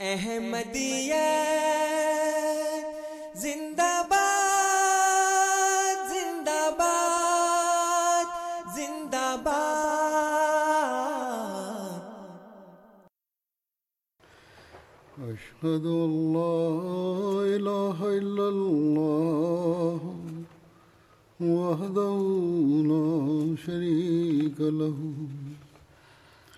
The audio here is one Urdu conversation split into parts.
احمدیہ زندہ باد زندہ باد زندہ باد۔ أشهد أن لا إله إلا الله وحده لا شريك له۔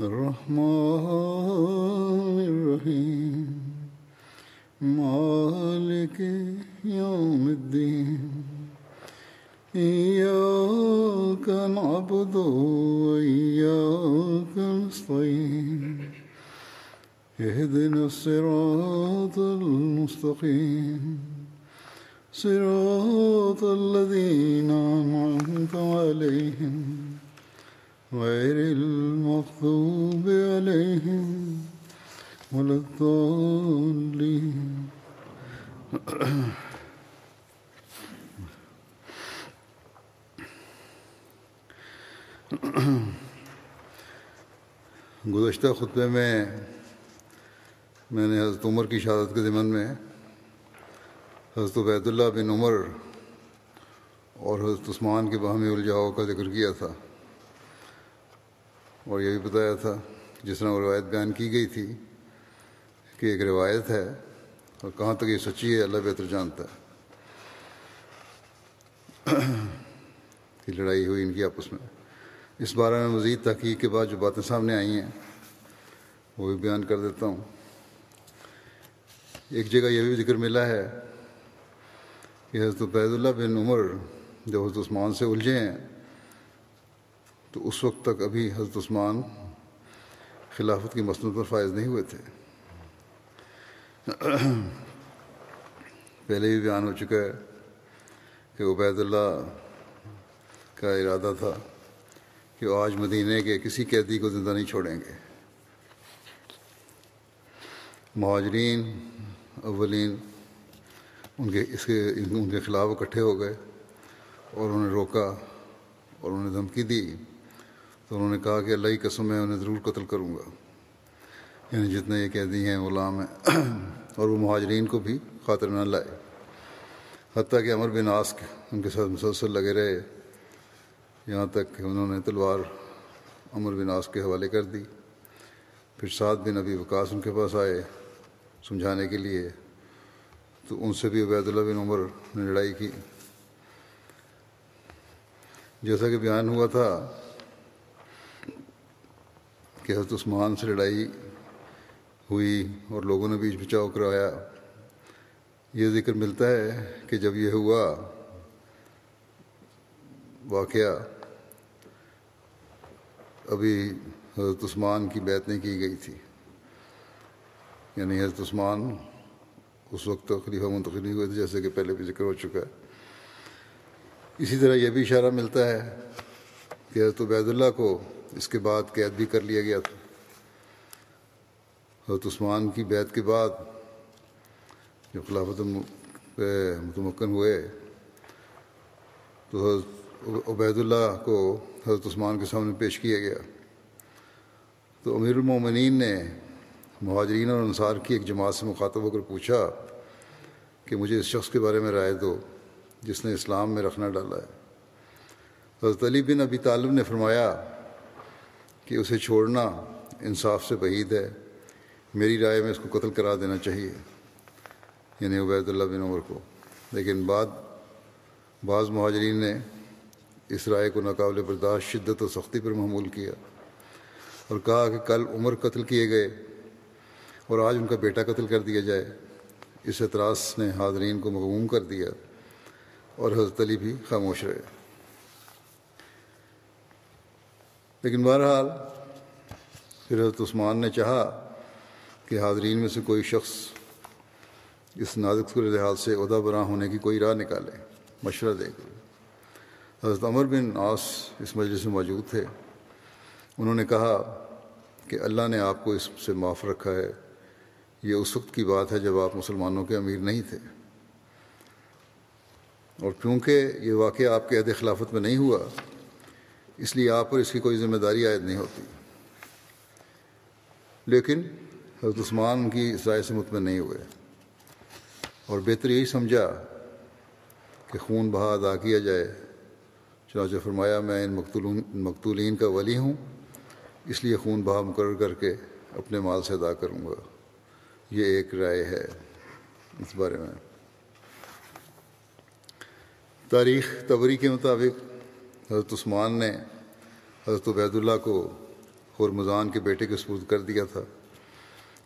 الرحمن الرحيم. مالك يوم الدين. إياك نعبد وإياك نستعين. اهدنا الصراط المستقيم. صراط الذين أنعمت عليهم. غير المغضوب عليهم ولا الضالين. گزشتہ خطبے میں میں نے حضرت عمر کی شہادت کے ضمن میں حضرت عبید اللہ بن عمر اور حضرت عثمان کے باہمی الجھاؤ کا ذکر کیا تھا۔ اور یہ بھی بتایا تھا، جس طرح وہ روایت بیان کی گئی تھی کہ ایک روایت ہے اور کہاں تک یہ سچی ہے، اللہ بہتر جانتا ہے۔ کہ لڑائی ہوئی ان کی آپس میں۔ اس بارے میں مزید تحقیق کے بعد جو باتیں سامنے آئی ہیں، وہ بھی بیان کر دیتا ہوں۔ ایک جگہ یہ بھی ذکر ملا ہے کہ حضرت عبید اللہ بن عمر جب حضرت عثمان سے الجھے ہیں تو اس وقت تک ابھی حضرت عثمان خلافت کی مسنت پر فائز نہیں ہوئے تھے۔ پہلے بھی بیان ہو چکا ہے کہ عبید اللہ کا ارادہ تھا کہ وہ آج مدینے کے کسی قیدی کو زندہ نہیں چھوڑیں گے۔ مہاجرین، اولین، ان کے اس کے، ان کے خلاف اکٹھے ہو گئے اور انہیں روکا اور انہیں دھمکی دی۔ تو انہوں نے کہا کہ اللہ کی قسم میں انہیں ضرور قتل کروں گا۔ یعنی جتنے یہ قیدی ہیں، غلام ہیں، اور وہ مہاجرین کو بھی خاطر نہ لائے۔ حتیٰ کہ امر بن آسک ان کے ساتھ مسلسل لگے رہے۔ یہاں تک کہ انہوں نے تلوار امر بن آس کے حوالے کر دی۔ پھر سات بن ابھی وکاس ان کے پاس آئے سمجھانے کے لیے۔ تو ان سے بھی عبید اللہ بن عمر نے لڑائی کی۔ جیسا کہ بیان ہوا تھا کہ حضرت عثمان سے لڑائی ہوئی اور لوگوں نے بیچ بچاؤ کروایا یہ ذکر ملتا ہے کہ جب یہ ہوا، واقعہ ابھی حضرت عثمان کی بیعت نہیں کی گئی تھی۔ یعنی حضرت عثمان اس وقت خلیفہ منتقل نہیں ہوئے تھے، جیسے کہ پہلے بھی ذکر ہو چکا ہے۔ اسی طرح یہ بھی اشارہ ملتا ہے کہ حضرت عبید اللہ کو اس کے بعد قید بھی کر لیا گیا تھا۔ حضرت عثمان کی بیعت کے بعد جب خلافت متمکن ہوئے، تو حضرت عبید اللہ کو حضرت عثمان کے سامنے پیش کیا گیا۔ تو امیر المومنین نے مہاجرین اور انصار کی ایک جماعت سے مخاطب ہو کر پوچھا کہ مجھے اس شخص کے بارے میں رائے دو جس نے اسلام میں رکھنا ڈالا ہے۔ حضرت علی بن ابی طالب نے فرمایا کہ اسے چھوڑنا انصاف سے بعید ہے، میری رائے میں اس کو قتل کرا دینا چاہیے۔ یعنی عبید اللہ بن عمر کو۔ لیکن بعد، بعض مہاجرین نے اس رائے کو ناقابل برداشت، شدت و سختی پر معمول کیا اور کہا کہ کل عمر قتل کیے گئے اور آج ان کا بیٹا قتل کر دیا جائے۔ اس اعتراض نے حاضرین کو مغموم کر دیا اور حضرت علی بھی خاموش رہے۔ لیکن بہرحال پھر حضرت عثمان نے چاہا کہ حاضرین میں سے کوئی شخص اس نازک صورت لحاظ سے عہدہ براں ہونے کی کوئی راہ نکالے، مشورہ دے کر حضرت عمر بن آس اس مجلس میں موجود تھے۔ انہوں نے کہا کہ اللہ نے آپ کو اس سے معاف رکھا ہے۔ یہ اس وقت کی بات ہے جب آپ مسلمانوں کے امیر نہیں تھے۔ اور کیونکہ یہ واقعہ آپ کے عہد خلافت میں نہیں ہوا اس لیے آپ پر اس کی کوئی ذمہ داری عائد نہیں ہوتی۔ لیکن حضرت عثمان کی اس رائے سے مطمئن نہیں ہوئے۔ اور بہتر یہی سمجھا کہ خون بہا ادا کیا جائے۔ چنانچہ فرمایا، میں ان مقتولون مقتولین کا ولی ہوں، اس لیے خون بہا مقرر کر کے اپنے مال سے ادا کروں گا۔ یہ ایک رائے ہے اس بارے میں۔ تاریخ تبری کے مطابق حضرت عثمان نے حضرت عبید اللہ کو خرمضان کے بیٹے کے سپرد کر دیا تھا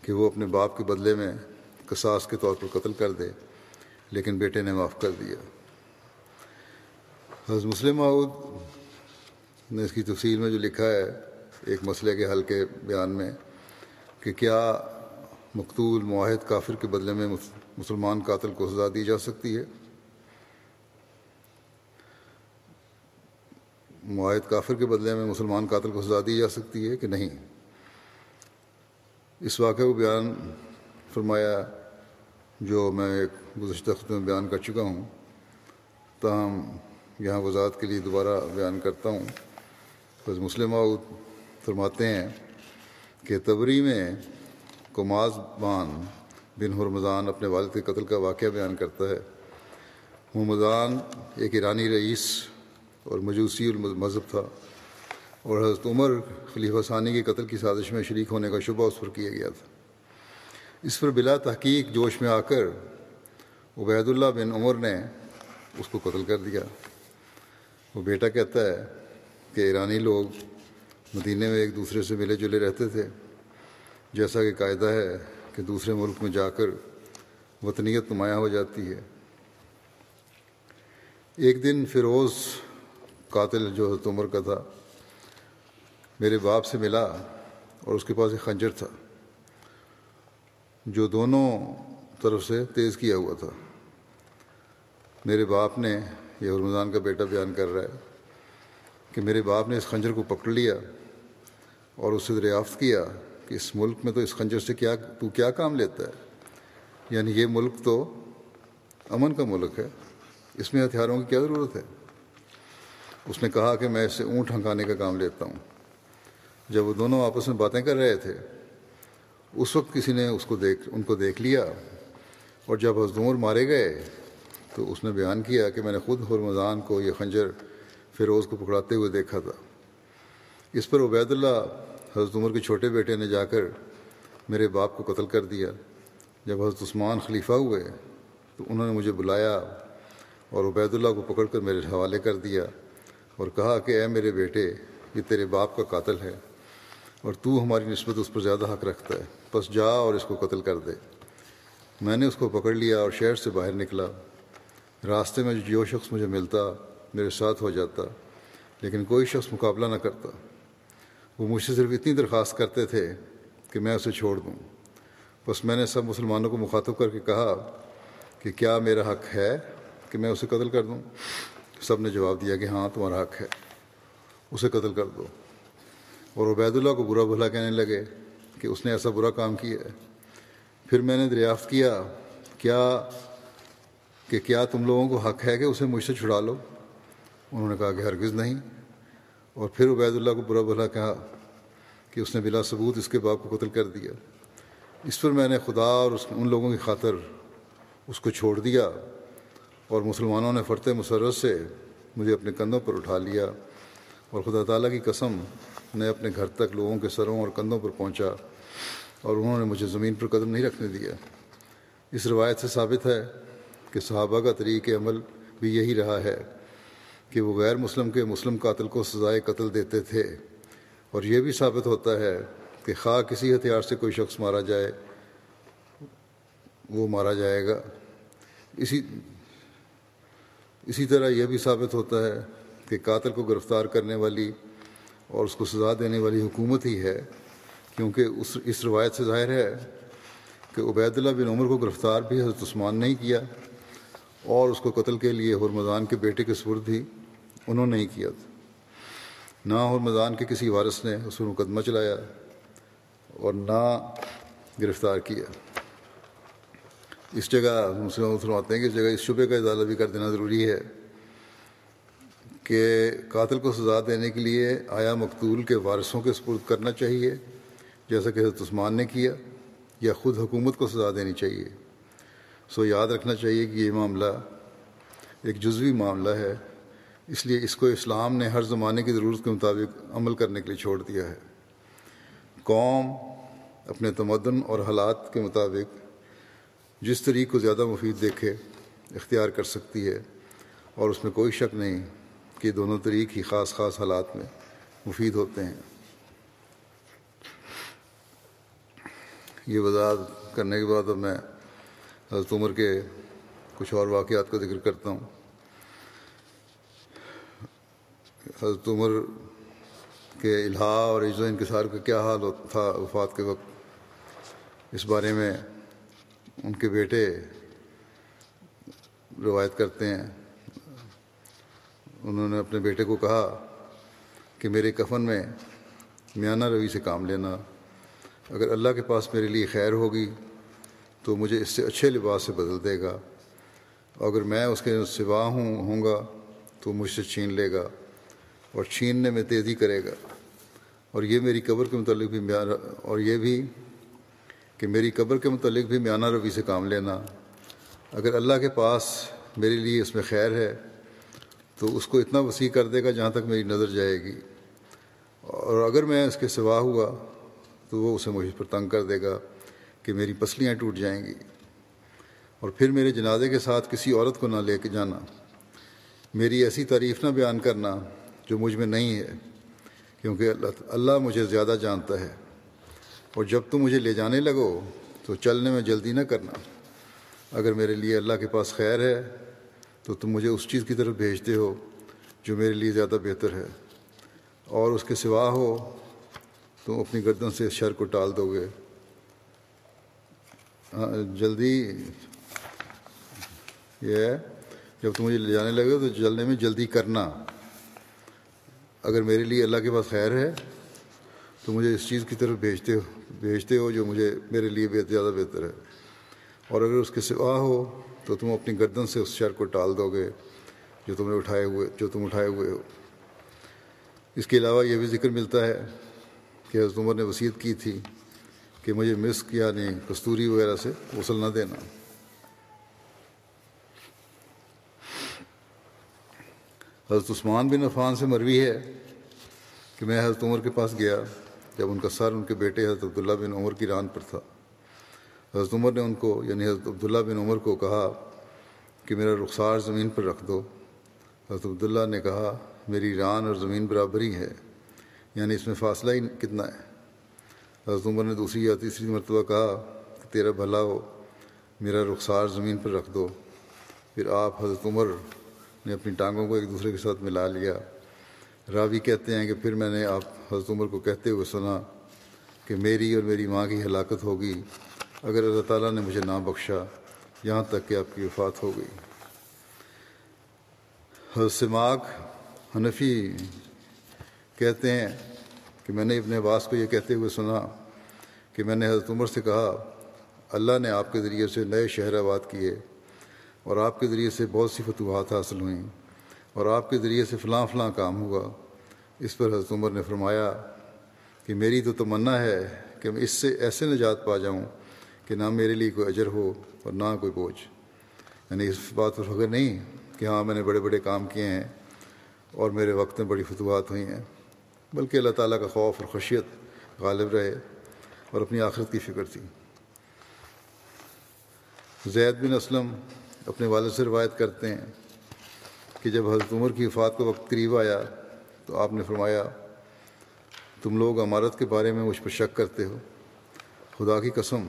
کہ وہ اپنے باپ کے بدلے میں قصاص کے طور پر قتل کر دے، لیکن بیٹے نے معاف کر دیا۔ حضرت مسلم معود نے اس کی تفصیل میں جو لکھا ہے ایک مسئلے کے حل کے بیان میں کہ کیا مقتول معاہد کافر کے بدلے میں مسلمان قاتل کو سزا دی جا سکتی ہے؟ معاہد کافر کے بدلے میں مسلمان قاتل کو سزا دی جا سکتی ہے کہ نہیں؟ اس واقعے کو بیان فرمایا، جو میں ایک گزشتہ خط میں بیان کر چکا ہوں، تاہم یہاں وضاحت کے لیے دوبارہ بیان کرتا ہوں۔ بس مسلم فرماتے ہیں کہ تبری میں کماز بان بن حرمضان اپنے والد کے قتل کا واقعہ بیان کرتا ہے۔ حرمضان ایک ایرانی رئیس اور مجوسی المذہب تھا۔ اور حضرت عمر خلیفہ ثانی کے قتل کی سازش میں شریک ہونے کا شبہ اس پر کیا گیا تھا۔ اس پر بلا تحقیق جوش میں آ کر عبید اللہ بن عمر نے اس کو قتل کر دیا۔ وہ بیٹا کہتا ہے کہ ایرانی لوگ مدینے میں ایک دوسرے سے ملے جلے رہتے تھے۔ جیسا کہ قاعدہ ہے کہ دوسرے ملک میں جا کر وطنیت نمایاں ہو جاتی ہے۔ ایک دن فیروز قاتل جو حضرت عمر کا تھا، میرے باپ سے ملا اور اس کے پاس ایک خنجر تھا، جو دونوں طرف سے تیز کیا ہوا تھا۔ میرے باپ نے یہ رمضان کا بیٹا بیان کر رہا ہے کہ میرے باپ نے اس خنجر کو پکڑ لیا اور اس سے دریافت کیا کہ اس ملک میں تو اس خنجر سے کیا، تو کیا کام لیتا ہے؟ یعنی یہ ملک تو امن کا ملک ہے، اس میں ہتھیاروں کی کیا ضرورت ہے؟ اس نے کہا کہ میں اس سے اونٹ ہنکانے کا کام لیتا ہوں۔ جب وہ دونوں آپس میں باتیں کر رہے تھے، اس وقت کسی نے اس کو دیکھ، ان کو دیکھ لیا اور جب حضدور مارے گئے تو اس نے بیان کیا کہ میں نے خود حرمضان کو یہ خنجر فیروز کو پکڑاتے ہوئے دیکھا تھا۔ اس پر عبید اللہ حضرت عمر کے چھوٹے بیٹے نے جا کر میرے باپ کو قتل کر دیا۔ جب حضرت عثمان خلیفہ ہوئے تو انہوں نے مجھے بلایا اور عبید اللہ کو پکڑ کر میرے حوالے کر دیا۔ اور کہا کہ اے میرے بیٹے، یہ تیرے باپ کا قاتل ہے اور تو ہماری نسبت اس پر زیادہ حق رکھتا ہے۔ بس جا اور اس کو قتل کر دے۔ میں نے اس کو پکڑ لیا اور شہر سے باہر نکلا۔ راستے میں جو شخص مجھے ملتا، میرے ساتھ ہو جاتا، لیکن کوئی شخص مقابلہ نہ کرتا۔ وہ مجھ سے صرف اتنی درخواست کرتے تھے کہ میں اسے چھوڑ دوں۔ بس میں نے سب مسلمانوں کو مخاطب کر کے کہا کہ کیا میرا حق ہے کہ میں اسے قتل کر دوں؟ سب نے جواب دیا کہ ہاں تمہارا حق ہے، اسے قتل کر دو۔ اور عبید اللہ کو برا بھلا کہنے لگے کہ اس نے ایسا برا کام کیا ہے۔ پھر میں نے دریافت کیا کیا، کہ کیا تم لوگوں کو حق ہے کہ اسے مجھ سے چھڑا لو؟ انہوں نے کہا کہ ہرگز نہیں۔ اور پھر عبید اللہ کو برا بھلا کہا کہ اس نے بلا ثبوت اس کے باپ کو قتل کر دیا۔ اس پر میں نے خدا اور اس، ان لوگوں کی خاطر اس کو چھوڑ دیا۔ اور مسلمانوں نے فرت مسرت سے مجھے اپنے کندھوں پر اٹھا لیا اور خدا تعالیٰ کی قسم نے اپنے گھر تک لوگوں کے سروں اور کندھوں پر پہنچا اور انہوں نے مجھے زمین پر قدم نہیں رکھنے دیا۔ اس روایت سے ثابت ہے کہ صحابہ کا طریق عمل بھی یہی رہا ہے کہ وہ غیر مسلم کے مسلم قاتل کو سزائے قتل دیتے تھے اور یہ بھی ثابت ہوتا ہے کہ خواہ کسی ہتھیار سے کوئی شخص مارا جائے، وہ مارا جائے گا۔ اسی اسی طرح یہ بھی ثابت ہوتا ہے کہ قاتل کو گرفتار کرنے والی اور اس کو سزا دینے والی حکومت ہی ہے، کیونکہ اس اس روایت سے ظاہر ہے کہ عبید اللہ بن عمر کو گرفتار بھی حضرت عثمان نے ہی کیا اور اس کو قتل کے لیے حرمضان کے بیٹے کے سپرد بھی انہوں نے ہی کیا تھا۔ نہ حرمضان کے کسی وارث نے اس پر مقدمہ چلایا اور نہ گرفتار کیا۔ اس جگہ مسلم فرماتے ہیں کہ اس جگہ اس شبے کا اضالہ بھی کر دینا ضروری ہے کہ قاتل کو سزا دینے کے لیے آیا مقتول کے وارثوں کے سپرد کرنا چاہیے، جیسا کہ حضرت عثمان نے کیا، یا خود حکومت کو سزا دینی چاہیے۔ سو یاد رکھنا چاہیے کہ یہ معاملہ ایک جزوی معاملہ ہے، اس لیے اس کو اسلام نے ہر زمانے کی ضرورت کے مطابق عمل کرنے کے لیے چھوڑ دیا ہے۔ قوم اپنے تمدن اور حالات کے مطابق جس طریق کو زیادہ مفید دیکھے، اختیار کر سکتی ہے، اور اس میں کوئی شک نہیں کہ دونوں طریق ہی خاص خاص حالات میں مفید ہوتے ہیں۔ یہ وضاحت کرنے کے بعد اب میں حضرت عمر کے کچھ اور واقعات کا ذکر کرتا ہوں۔ حضرت عمر کے الہا اور عز و انکسار کا کیا حال تھا وفات کے وقت؟ اس بارے میں ان کے بیٹے روایت کرتے ہیں۔ انہوں نے اپنے بیٹے کو کہا کہ میرے کفن میں میانہ روی سے کام لینا۔ اگر اللہ کے پاس میرے لیے خیر ہوگی تو مجھے اس سے اچھے لباس سے بدل دے گا۔ اگر میں اس کے سوا ہوں ہوں گا تو مجھ سے چھین لے گا اور چھیننے میں تیزی کرے گا۔ اور یہ میری قبر کے متعلق بھی میانہ اور یہ بھی کہ میری قبر کے متعلق بھی میانہ روی سے کام لینا۔ اگر اللہ کے پاس میرے لیے اس میں خیر ہے، تو اس کو اتنا وسیع کر دے گا جہاں تک میری نظر جائے گی۔ اور اگر میں اس کے سوا ہوا، تو وہ اسے مجھ پر تنگ کر دے گا کہ میری پسلیاں ٹوٹ جائیں گی۔ اور پھر میرے جنازے کے ساتھ کسی عورت کو نہ لے کے جانا۔ میری ایسی تعریف نہ بیان کرنا جو مجھ میں نہیں ہے، کیونکہ اللہ اللہ مجھے زیادہ جانتا ہے۔ اور جب تم مجھے لے جانے لگو تو چلنے میں جلدی نہ کرنا۔ اگر میرے لیے اللہ کے پاس خیر ہے تو تم مجھے اس چیز کی طرف بھیجتے ہو جو میرے لیے زیادہ بہتر ہے۔ اور اس کے سوا ہو تم اپنی گردن سے شر کو ٹال دو گے۔ ہاں، جلدی۔ یہ ہے جب تم مجھے لے جانے لگے تو جلنے میں جلدی کرنا۔ اگر میرے لیے اللہ کے پاس خیر ہے تو مجھے اس چیز کی طرف بھیجتے ہو۔ بھیجتے ہو جو مجھے میرے لیے بہت زیادہ بہتر ہے۔ اور اگر اس کے سوا ہو تو تم اپنی گردن سے اس شر کو ٹال دو گے جو تم نے اٹھائے ہوئے جو تم اٹھائے ہوئے ہو۔ اس کے علاوہ یہ بھی ذکر ملتا ہے کہ حضرت عمر نے وصیت کی تھی کہ مجھے مسک یعنی کستوری وغیرہ سے غسل نہ دینا۔ حضرت عثمان بن عفان سے مروی ہے کہ میں حضرت عمر کے پاس گیا۔ جب ان کا سر، ان کے بیٹے حضرت عبداللہ بن عمر کی ران پر تھا۔ حضرت عمر نے ان کو یعنی حضرت عبداللہ بن عمر کو کہا کہ میرا رخسار زمین پر رکھ دو۔ حضرت عبداللہ نے کہا، میری ران اور زمین برابری ہے یعنی اس میں فاصلہ ہی کتنا ہے۔ حضرت عمر نے دوسری یا تیسری مرتبہ کہا کہ تیرا بھلا ہو، میرا رخسار زمین پر رکھ دو۔ پھر آپ حضرت عمر نے اپنی ٹانگوں کو ایک دوسرے کے ساتھ ملا لیا۔ راوی کہتے ہیں کہ پھر میں نے آپ حضرت عمر کو کہتے ہوئے سنا کہ میری اور میری ماں کی ہلاکت ہوگی اگر اللہ تعالیٰ نے مجھے نہ بخشا، یہاں تک کہ آپ کی وفات ہو گئی۔ حضرت سماغ حنفی کہتے ہیں کہ میں نے اپنے عباس کو یہ کہتے ہوئے سنا کہ میں نے حضرت عمر سے کہا، اللہ نے آپ کے ذریعے سے نئے شہر آباد کیے اور آپ کے ذریعے سے بہت سی فتوحات حاصل ہوئیں۔ اور آپ کے ذریعے سے فلاں فلاں کام ہوا۔ اس پر حضرت عمر نے فرمایا کہ میری تو تمنا ہے کہ میں اس سے ایسے نجات پا جاؤں کہ نہ میرے لیے کوئی اجر ہو اور نہ کوئی بوجھ۔ یعنی اس بات پر فخر نہیں کہ ہاں میں نے بڑے بڑے کام کیے ہیں اور میرے وقت میں بڑی فتوحات ہوئی ہیں، بلکہ اللہ تعالیٰ کا خوف اور خشیت غالب رہے اور اپنی آخرت کی فکر تھی۔ زید بن اسلم اپنے والد سے روایت کرتے ہیں کہ جب حضرت عمر کی وفات کا وقت قریب آیا تو آپ نے فرمایا، تم لوگ عمارت کے بارے میں مجھ پر شک کرتے ہو۔ خدا کی قسم،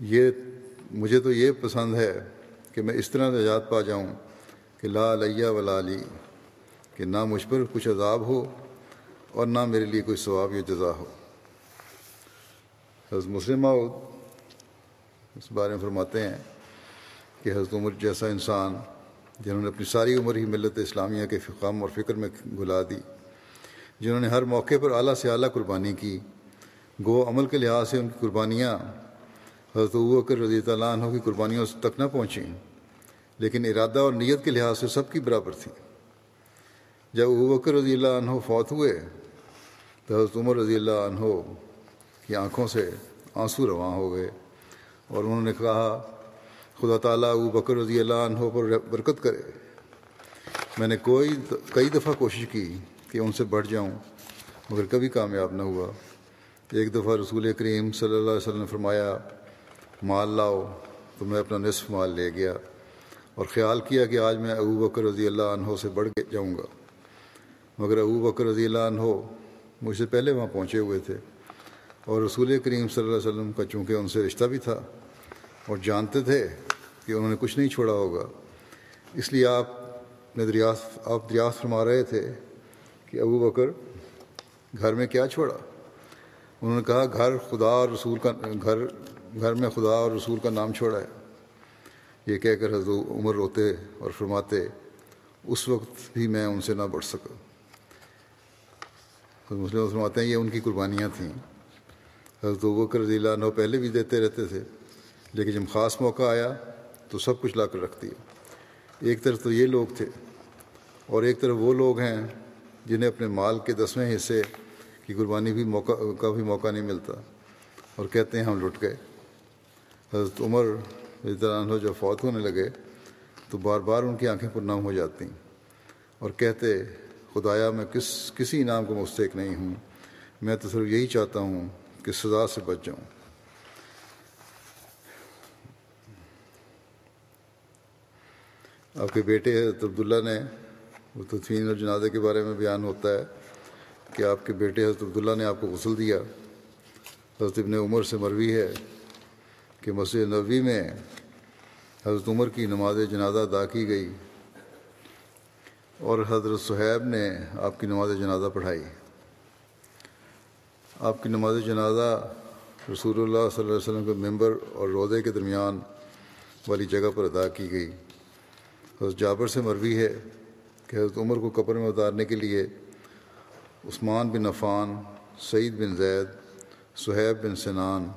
یہ مجھے تو یہ پسند ہے کہ میں اس طرح نجات پا جاؤں کہ لا علیہ ولا علی، کہ نہ مجھ پر کچھ عذاب ہو اور نہ میرے لیے کوئی ثواب یا جزا ہو۔ حضرت مسلم اس بارے میں فرماتے ہیں کہ حضرت عمر جیسا انسان جنہوں نے اپنی ساری عمر ہی ملت اسلامیہ کے فقام اور فکر میں گلا دی، جنہوں نے ہر موقع پر اعلیٰ سے اعلیٰ قربانی کی۔ گو عمل کے لحاظ سے ان کی قربانیاں حضرت بکر رضی اللہ عنہ کی قربانیوں تک نہ پہنچیں، لیکن ارادہ اور نیت کے لحاظ سے سب کی برابر تھیں جب ابوبکر رضی اللہ عنہ فوت ہوئے تو حضرت عمر رضی اللہ عنہ کی آنکھوں سے آنسو رواں ہو گئے اور انہوں نے کہا خدا تعالیٰ ابو بکر رضی اللہ عنہ پر برکت کرے۔ میں نے کوئی کئی دفعہ کوشش کی کہ ان سے بڑھ جاؤں، مگر کبھی کامیاب نہ ہوا۔ ایک دفعہ رسول کریم صلی اللہ علیہ وسلم نے فرمایا، مال لاؤ، تو میں اپنا نصف مال لے گیا اور خیال کیا کہ آج میں ابو بکر رضی اللہ عنہ سے بڑھ کے جاؤں گا۔ مگر ابو بکر رضی اللہ عنہ مجھ سے پہلے وہاں پہنچے ہوئے تھے اور رسول کریم صلی اللہ علیہ وسلم کا چونکہ ان سے رشتہ بھی تھا اور جانتے تھے کہ انہوں نے کچھ نہیں چھوڑا ہوگا۔ اس لیے آپ نے دریافت، آپ دریافت فرما رہے تھے کہ ابو بکر گھر میں کیا چھوڑا۔ انہوں نے کہا، گھر خدا اور رسول کا، گھر گھر میں خدا اور رسول کا نام چھوڑا ہے۔ یہ کہہ کر حضرت عمر روتے اور فرماتے، اس وقت بھی میں ان سے نہ بڑھ سکا۔ حضرت مسلم فرماتے ہیں، یہ ان کی قربانیاں تھیں۔ حضرت بکر رضی اللہ عنہ پہلے بھی دیتے رہتے تھے، لیکن جب خاص موقع آیا تو سب کچھ لا کر رکھ دیا ایک طرف تو یہ لوگ تھے اور ایک طرف وہ لوگ ہیں جنہیں اپنے مال کے دسویں حصے کی قربانی بھی موقع کا بھی موقع نہیں ملتا۔ اور کہتے ہیں ہم لٹ گئے۔ حضرت عمر عنہ جب فوت ہونے لگے تو بار بار ان کی آنکھیں پر نام ہو جاتی اور کہتے، خدایا، میں کس کسی انعام کو مستحق نہیں ہوں۔ میں تو صرف یہی چاہتا ہوں کہ سزا سے بچ جاؤں۔ آپ کے بیٹے حضرت عبداللہ نے وہ تدفین اور جنازے کے بارے میں بیان ہوتا ہے کہ آپ کے بیٹے حضرت عبداللہ نے آپ کو غسل دیا۔ حضرت ابن عمر سے مروی ہے کہ مسجد نبوی میں حضرت عمر کی نماز جنازہ ادا کی گئی اور حضرت صہیب نے آپ کی نماز جنازہ پڑھائی۔ آپ کی نماز جنازہ رسول اللہ صلی اللہ علیہ وسلم کے ممبر اور روزے کے درمیان والی جگہ پر ادا کی گئی۔ حضرت جابر سے مروی ہے کہ حضرت عمر کو قبر میں اتارنے کے لیے عثمان بن عفان، سعید بن زید صہیب بن سنان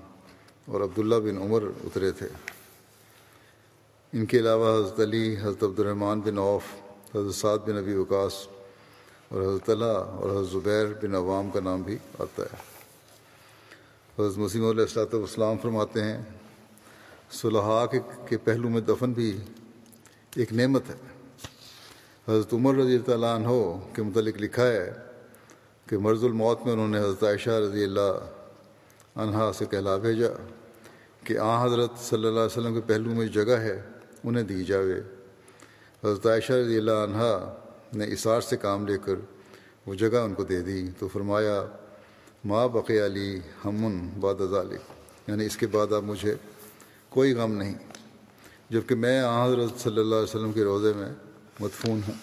اور عبداللہ بن عمر اترے تھے۔ ان کے علاوہ حضرت علی، حضرت عبد الرحمٰن بن عوف، حضرت سعد بن ابی وقاص اور حضرت اللہ اور حضرت زبیر بن عوام کا نام بھی آتا ہے۔ حضرت مسیم علیہ السلاۃ والسلام فرماتے ہیں، صلحاء کے پہلو میں دفن بھی ایک نعمت ہے۔ حضرت عمر رضی اللہ عنہ کے متعلق لکھا ہے کہ مرض الموت میں انہوں نے حضرت عائشہ رضی اللہ عنہا سے کہلا بھیجا کہ آ حضرت صلی اللہ علیہ وسلم کے پہلو میں جگہ ہے، انہیں دی جاوے۔ حضرت عائشہ رضی اللہ عنہا نے اثار سے کام لے کر وہ جگہ ان کو دے دی۔ تو فرمایا ماں بقی علی ہمن باد ذالک۔ یعنی اس کے بعد اب مجھے کوئی غم نہیں۔ جبکہ میں حضرت صلی اللہ علیہ وسلم کے روزے میں مدفون ہوں۔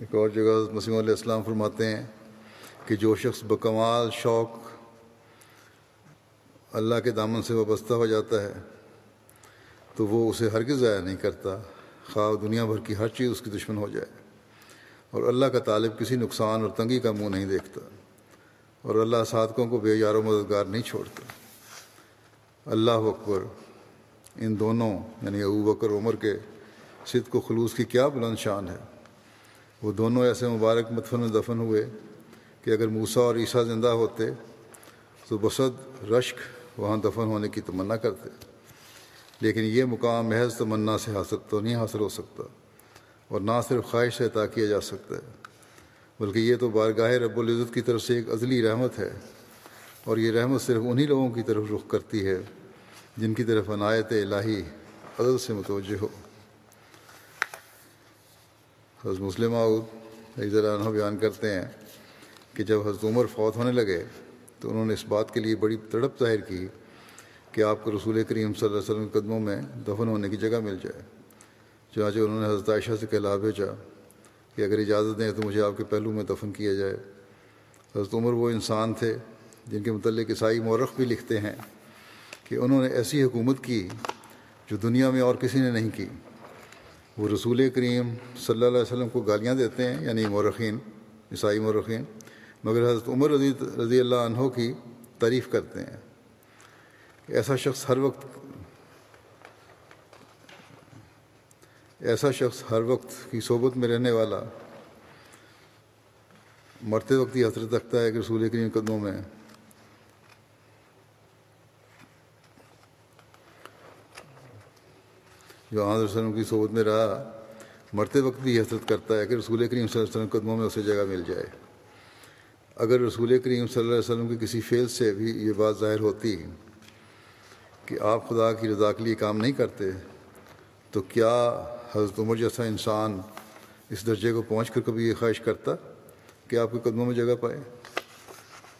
ایک اور جگہ مسیم علیہ السلام فرماتے ہیں کہ جو شخص بکمال شوق اللہ کے دامن سے وابستہ ہو جاتا ہے تو وہ اسے ہرگز ضائع نہیں کرتا خواہ دنیا بھر کی ہر چیز اس کی دشمن ہو جائے اور اللہ کا طالب کسی نقصان اور تنگی کا منہ نہیں دیکھتا اور اللہ صادقوں کو بے یار و مددگار نہیں چھوڑتا۔ اللہ اکبر، ان دونوں یعنی ابو بکر، عمر کے صدق و خلوص کی کیا بلند شان ہے۔ وہ دونوں ایسے مبارک مدفن میں دفن ہوئے کہ اگر موسا اور عیسیٰ زندہ ہوتے تو بسد رشک وہاں دفن ہونے کی تمنا کرتے۔ لیکن یہ مقام محض تمنا سے حاصل تو نہیں حاصل ہو سکتا اور نہ صرف خواہش سے عطا کیا جا سکتا ہے، بلکہ یہ تو بارگاہ رب العزت کی طرف سے ایک عزلی رحمت ہے۔ اور یہ رحمت صرف انہی لوگوں کی طرف رخ کرتی ہے جن کی طرف عنایت الہی عدل سے متوجہ ہو۔ حضرت مسلم ایک عنہ بیان کرتے ہیں کہ جب حضرت عمر فوت ہونے لگے تو انہوں نے اس بات کے لیے بڑی تڑپ ظاہر کی کہ آپ کو رسول کریم صلی اللہ علیہ وسلم قدموں میں دفن ہونے کی جگہ مل جائے۔ چنانچہ انہوں نے حضرت عائشہ سے کہلا بھیجا کہ اگر اجازت دیں تو مجھے آپ کے پہلو میں دفن کیا جائے۔ حضرت عمر وہ انسان تھے جن کے متعلق عیسائی مورخ بھی لکھتے ہیں کہ انہوں نے ایسی حکومت کی جو دنیا میں اور کسی نے نہیں کی۔ وہ رسول کریم صلی اللہ علیہ وسلم کو گالیاں دیتے ہیں یعنی مورخین، عیسائی مورخین، مگر حضرت عمر رضی رضی اللہ عنہ کی تعریف کرتے ہیں۔ ایسا شخص ہر وقت ایسا شخص ہر وقت کی صحبت میں رہنے والا مرتے وقت یہ حسرت رکھتا ہے کہ رسول کریم قدموں میں جو حضرت وسلم کی صحبت میں رہا، مرتے وقت بھی حسرت کرتا ہے کہ رسول کریم صلی اللہ علیہ وسلم قدموں میں اسے جگہ مل جائے۔ اگر رسول کریم صلی اللہ علیہ وسلم کی کسی فعل سے بھی یہ بات ظاہر ہوتی کہ آپ خدا کی رضا کے لیے کام نہیں کرتے، تو کیا حضرت عمر جیسا انسان اس درجے کو پہنچ کر کبھی یہ خواہش کرتا کہ آپ کے قدموں میں جگہ پائے؟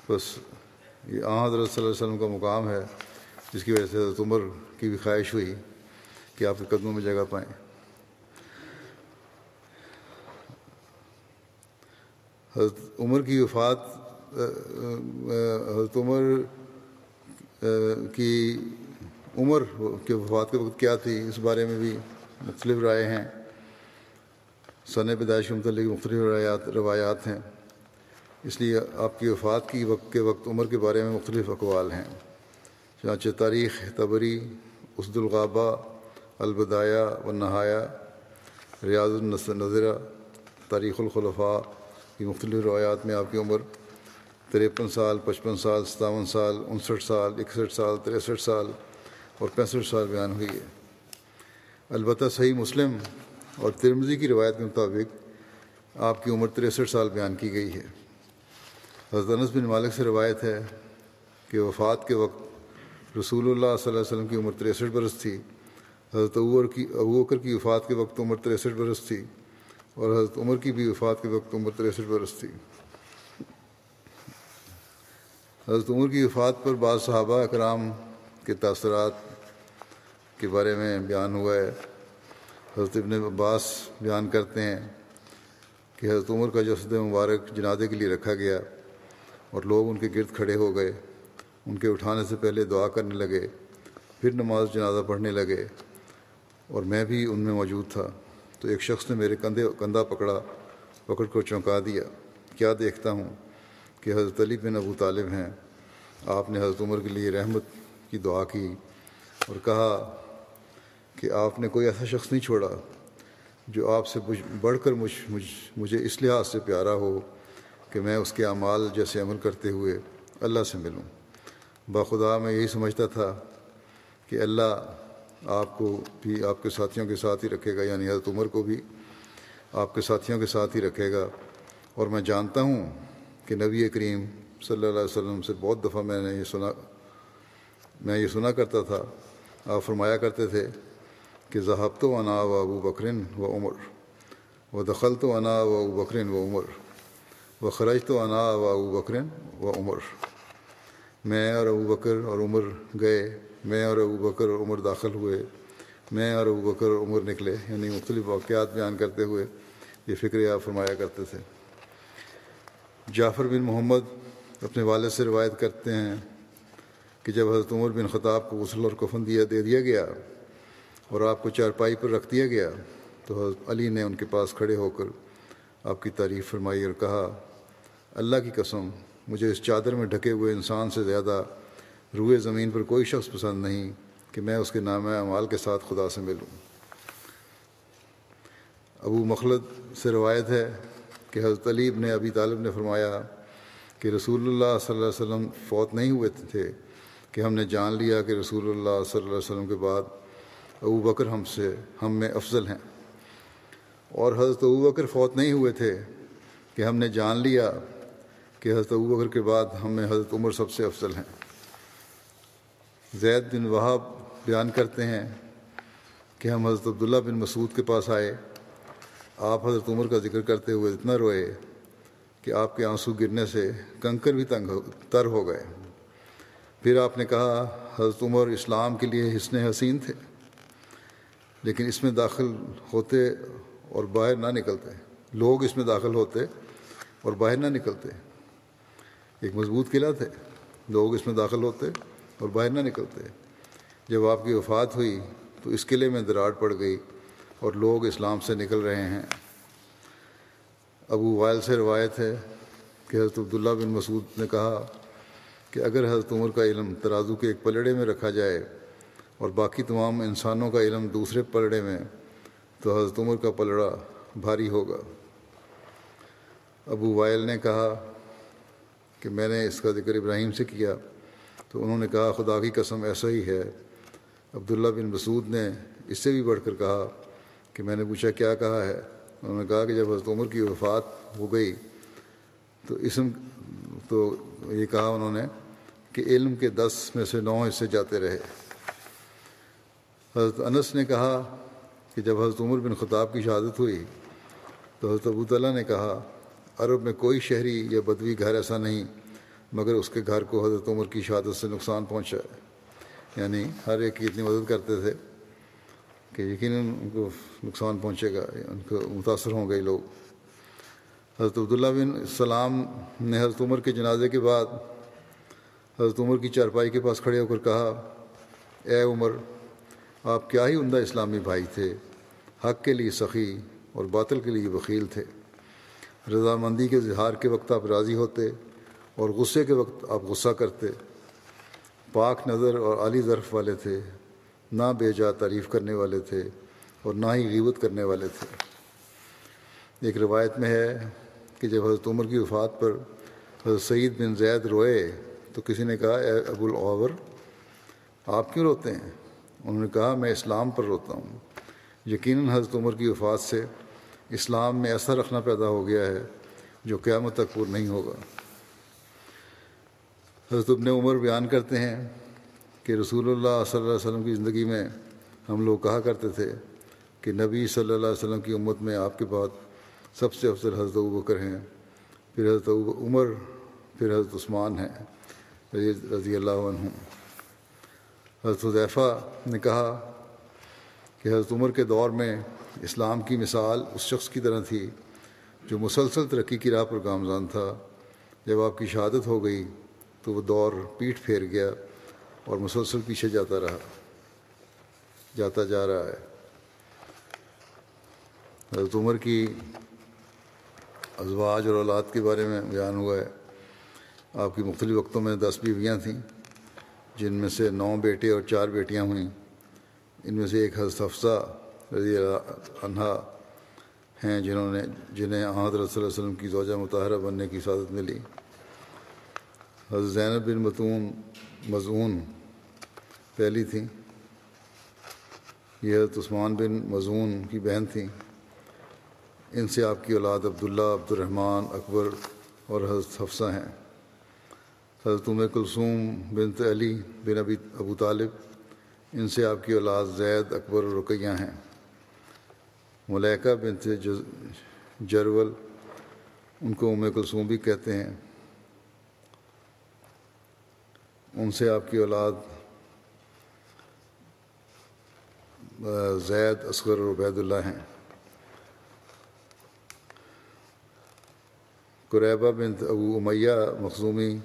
بس یہ آ حضرت صلی اللہ علیہ وسلم کا مقام ہے، جس کی وجہ سے حضرت عمر کی بھی خواہش ہوئی۔ کہ آپ کے قدموں میں جگہ پائیں۔ حضرت عمر کی وفات، حضرت عمر، کی عمر کے وفات کے وقت کیا تھی، اس بارے میں بھی مختلف رائے ہیں۔ سن پیدائش کے متعلق مختلف روایات روایات ہیں۔ اس لیے آپ کی وفات کی وقت کے وقت عمر کے بارے میں مختلف اقوال ہیں۔ چنانچہ تاریخ، تبری اسد الغابہ البدایہ و نہایا ریاض النظرہ، تاریخ الخلفاء کی مختلف روایات میں آپ کی عمر تریپن سال، پچپن سال، ستاون سال، انسٹھ سال، اکسٹھ سال، تریسٹھ سال اور پینسٹھ سال بیان ہوئی ہے۔ البتہ صحیح مسلم اور ترمزی کی روایت کے مطابق آپ کی عمر تریسٹھ سال بیان کی گئی ہے۔ حضرت انس بن مالک سے روایت ہے کہ وفات کے وقت رسول اللہ صلی اللہ علیہ وسلم کی عمر تریسٹھ برس تھی۔ حضرت عور کی ابوکر کی وفات کے وقت عمر تریسٹھ برس تھی اور حضرت عمر کی بھی وفات کے وقت عمر تریسٹھ برس تھی۔ حضرت عمر کی وفات پر بعض صحابہ اکرام کے تاثرات کے بارے میں بیان ہوا ہے۔ حضرت ابن عباس بیان کرتے ہیں کہ حضرت عمر کا جسد مبارک جنازے کے لیے رکھا گیا اور لوگ ان کے گرد کھڑے ہو گئے، ان کے اٹھانے سے پہلے دعا کرنے لگے، پھر نماز جنازہ پڑھنے لگے۔ اور میں بھی ان میں موجود تھا۔ تو ایک شخص نے میرے کندھے کندھا پکڑا، پکڑ کر چونکا دیا۔ کیا دیکھتا ہوں؟ کہ حضرت علی بن ابو طالب ہیں۔ آپ نے حضرت عمر کے لیے رحمت کی دعا کی اور کہا کہ آپ نے کوئی ایسا شخص نہیں چھوڑا جو آپ سے بڑھ کر مجھ مجھ مجھے اس لحاظ سے پیارا ہو کہ میں اس کے اعمال جیسے عمل کرتے ہوئے اللہ سے ملوں۔ باخدا میں یہی سمجھتا تھا کہ اللہ آپ کو بھی آپ کے ساتھیوں کے ساتھ ہی رکھے گا یعنی حضرت عمر کو بھی آپ کے ساتھیوں کے ساتھ ہی رکھے گا۔ اور میں جانتا ہوں کہ نبی کریم صلی اللہ علیہ وسلم سے بہت دفعہ میں نے یہ سنا، میں یہ سنا کرتا تھا۔ آپ فرمایا کرتے تھے کہ ذہب تو انا و ابو بکرن و عمر، و دخل تو انا و ابو بکرن و عمر، و خرج تو انا و ابو بکرن و عمر۔ میں اور ابو بکر اور عمر گئے۔ میں اور ابو بکر اور عمر داخل ہوئے۔ میں اور ابو بکر اور عمر نکلے یعنی مختلف واقعات بیان کرتے ہوئے یہ فکر آپ فرمایا کرتے تھے۔ جعفر بن محمد اپنے والد سے روایت کرتے ہیں کہ جب حضرت عمر بن خطاب کو غسل اور کفن دیا دے دیا گیا اور آپ کو چارپائی پر رکھ دیا گیا، تو حضرت علی نے ان کے پاس کھڑے ہو کر آپ کی تعریف فرمائی اور کہا، اللہ کی قسم، مجھے اس چادر میں ڈھکے ہوئے انسان سے زیادہ روئے زمین پر کوئی شخص پسند نہیں کہ میں اس کے نام اعمال کے ساتھ خدا سے ملوں۔ ابو مخلد سے روایت ہے کہ حضرت علی ابن ابی طالب نے فرمایا کہ رسول اللہ صلی اللہ علیہ وسلم فوت نہیں ہوئے تھے، کہ ہم نے جان لیا کہ رسول اللہ صلی اللہ علیہ وسلم کے بعد ابو بکر ہم سے، ہم میں افضل ہیں۔ اور حضرت ابو بکر فوت نہیں ہوئے تھے کہ ہم نے جان لیا کہ حضرت ابو بکر کے بعد ہم میں حضرت عمر سب سے افضل ہیں۔ زید بن وہاب بیان کرتے ہیں کہ ہم حضرت عبداللہ بن مسعود کے پاس آئے۔ آپ حضرت عمر کا ذکر کرتے ہوئے اتنا روئے کہ آپ کے آنسو گرنے سے کنکر بھی تنگ تر ہو گئے۔ پھر آپ نے کہا، حضرت عمر اسلام کے لیے حسن حسین تھے، لیکن اس میں داخل ہوتے اور باہر نہ نکلتے۔ لوگ اس میں داخل ہوتے اور باہر نہ نکلتے۔ ایک مضبوط قلعہ تھے، لوگ اس میں داخل ہوتے اور باہر نہ نکلتے۔ جب آپ کی وفات ہوئی تو اس قلعے میں دراڑ پڑ گئی اور لوگ اسلام سے نکل رہے ہیں۔ ابو وائل سے روایت ہے کہ حضرت عبداللہ بن مسعود نے کہا کہ اگر حضرت عمر کا علم ترازو کے ایک پلڑے میں رکھا جائے اور باقی تمام انسانوں کا علم دوسرے پلڑے میں، تو حضرت عمر کا پلڑا بھاری ہوگا۔ ابو وائل نے کہا کہ میں نے اس کا ذکر ابراہیم سے کیا۔ تو انہوں نے کہا، خدا کی قسم ایسا ہی ہے۔ عبداللہ بن مسعود نے اس سے بھی بڑھ کر کہا کہ میں نے پوچھا، کیا کہا ہے؟ انہوں نے کہا کہ جب حضرت عمر کی وفات ہو گئی تو اسم، تو یہ کہا انہوں نے کہ علم کے دس میں سے نو حصے جاتے رہے۔ حضرت انس نے کہا کہ جب حضرت عمر بن خطاب کی شہادت ہوئی تو حضرت ابو تعالیٰ نے کہا، عرب میں کوئی شہری یا بدوی گھر ایسا نہیں۔ مگر اس کے گھر کو حضرت عمر کی شہادت سے نقصان پہنچا ہے۔ یعنی ہر ایک کی اتنی مدد کرتے تھے کہ یقیناً ان کو نقصان پہنچے گا، ان کو متاثر ہوں گے لوگ۔ حضرت عبداللہ بن السلام نے حضرت عمر کے جنازے کے بعد حضرت عمر کی چارپائی کے پاس کھڑے ہو کر کہا، اے عمر، آپ کیا ہی عمدہ اسلامی بھائی تھے، حق کے لیے سخی اور باطل کے لیے وکیل تھے۔ رضامندی کے اظہار کے وقت آپ راضی ہوتے اور غصے کے وقت آپ غصہ کرتے۔ پاک نظر اور عالی ظرف والے تھے، نہ بے جا تعریف کرنے والے تھے اور نہ ہی غیبت کرنے والے تھے۔ ایک روایت میں ہے کہ جب حضرت عمر کی وفات پر حضرت سعید بن زید روئے تو کسی نے کہا، اے ابو العور آپ کیوں روتے ہیں؟ انہوں نے کہا، میں اسلام پر روتا ہوں۔ یقیناً حضرت عمر کی وفات سے اسلام میں ایسا رکھنا پیدا ہو گیا ہے جو قیامت تک پور نہیں ہوگا۔ حضرت ابن عمر بیان کرتے ہیں کہ رسول اللہ صلی اللہ علیہ وسلم کی زندگی میں ہم لوگ کہا کرتے تھے کہ نبی صلی اللہ علیہ وسلم کی امت میں آپ کے بعد سب سے افضل حضرت بکر ہیں، پھر حضرت عمر، پھر حضرت عثمان ہیں، رضی اللہ عنہ۔ حضرت حضیفہ نے کہا کہ حضرت عمر کے دور میں اسلام کی مثال اس شخص کی طرح تھی جو مسلسل ترقی کی راہ پر گامزان تھا۔ جب آپ کی شہادت ہو گئی تو وہ دور پیٹھ پھیر گیا اور مسلسل پیچھے جاتا رہا، جاتا جا رہا ہے۔ حضرت عمر کی ازواج اور اولاد کے بارے میں بیان ہوا ہے۔ آپ کی مختلف وقتوں میں دس بیویاں تھیں، جن میں سے نو بیٹے اور چار بیٹیاں ہوئیں۔ ان میں سے ایک حضرت حفصہ رضی اللہ عنہ ہیں، جنہوں نے، جنہیں حضرت صلی اللہ علیہ وسلم کی زوجہ مطالعہ بننے کی سعادت ملی۔ حضرت زینب بن متون مضون پہلی تھیں۔ یہ حضرت عثمان بن مضون کی بہن تھیں۔ ان سے آپ کی اولاد عبداللہ عبد الرحمن اکبر اور حضرت حفصہ ہیں۔ حضرت ام کلثوم بنت علی بن ابی ابو طالب، ان سے آپ کی اولاد زید اکبر رقیہ ہیں۔ ملیکہ بنت جرول، ان کو ام کلثوم بھی کہتے ہیں۔ ان سے آپ کی اولاد زید، اصغر اور عبید اللہ ہیں۔ قریبہ بنت ابو امیہ مخزومی،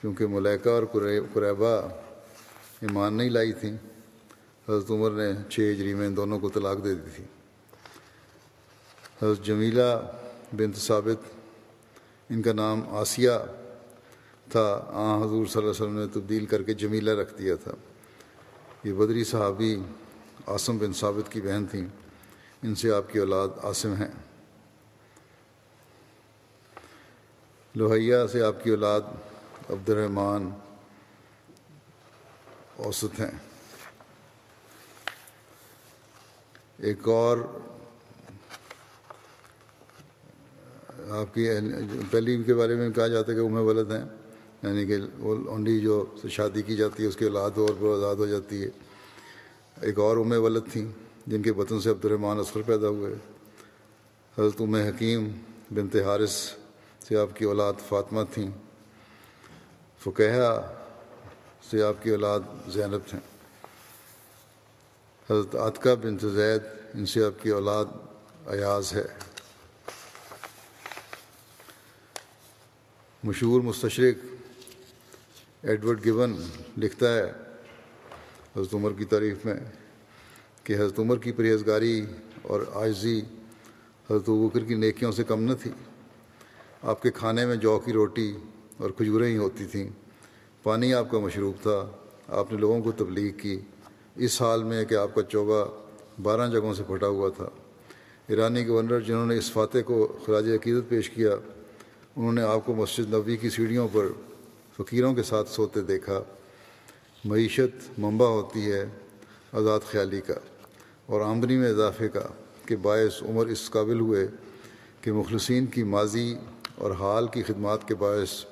کیونکہ ملیکہ اور قریبہ ایمان نہیں لائی تھیں، حضرت عمر نے چھ اجری میں ان دونوں کو طلاق دے دی تھی۔ حضرت جمیلہ بنت ثابت، ان کا نام آسیہ تھا۔ آ حضور صلی اللہ علیہ وسلم نے تبدیل کر کے جمیلہ رکھ دیا تھا۔ یہ بدری صحابی عاصم بن ثابت کی بہن تھیں۔ ان سے آپ کی اولاد عاصم ہیں۔ لوہیا سے آپ کی اولاد عبد الرحمٰن اوسط ہیں۔ ایک اور، آپ کی پہلی کے بارے میں کہا جاتا ہے کہ امیں ولد ہیں۔ یعنی کہ وہ اونڈی جو شادی کی جاتی ہے، اس کے اولاد اور پر آزاد ہو جاتی ہے۔ ایک اور امیں ولد تھیں، جن کے وطن سے عبد الرحمٰن اصغر پیدا ہوئے۔ حضرت ام حکیم بنت حارث سے آپ کی اولاد فاطمہ تھیں۔ فقہ سے آپ کی اولاد زینب تھیں۔ حضرت عطقہ بنت زید، ان سے آپ کی اولاد ایاز ہے۔ مشہور مستشرق ایڈورڈ گیون لکھتا ہے حضرت عمر کی تعریف میں کہ حضرت عمر کی پرہیزگاری اور عاجزی حضرت بکر کی نیکیوں سے کم نہ تھی۔ آپ کے کھانے میں جو کی روٹی اور کھجوریں ہی ہوتی تھیں۔ پانی آپ کا مشروب تھا۔ آپ نے لوگوں کو تبلیغ کی۔ اس حال میں کہ آپ کا چوبہ بارہ جگہوں سے پھٹا ہوا تھا۔ ایرانی گورنر جنہوں نے اس فاتح کو خراج عقیدت پیش کیا، انہوں نے آپ کو مسجد نبی کی سیڑھیوں پر فقیروں کے ساتھ سوتے دیکھا، معیشت منبع ہوتی ہے آزاد خیالی کا اور آمدنی میں اضافے کا کہ باعث عمر اس قابل ہوئے کہ مخلصین کی ماضی اور حال کی خدمات کے باعث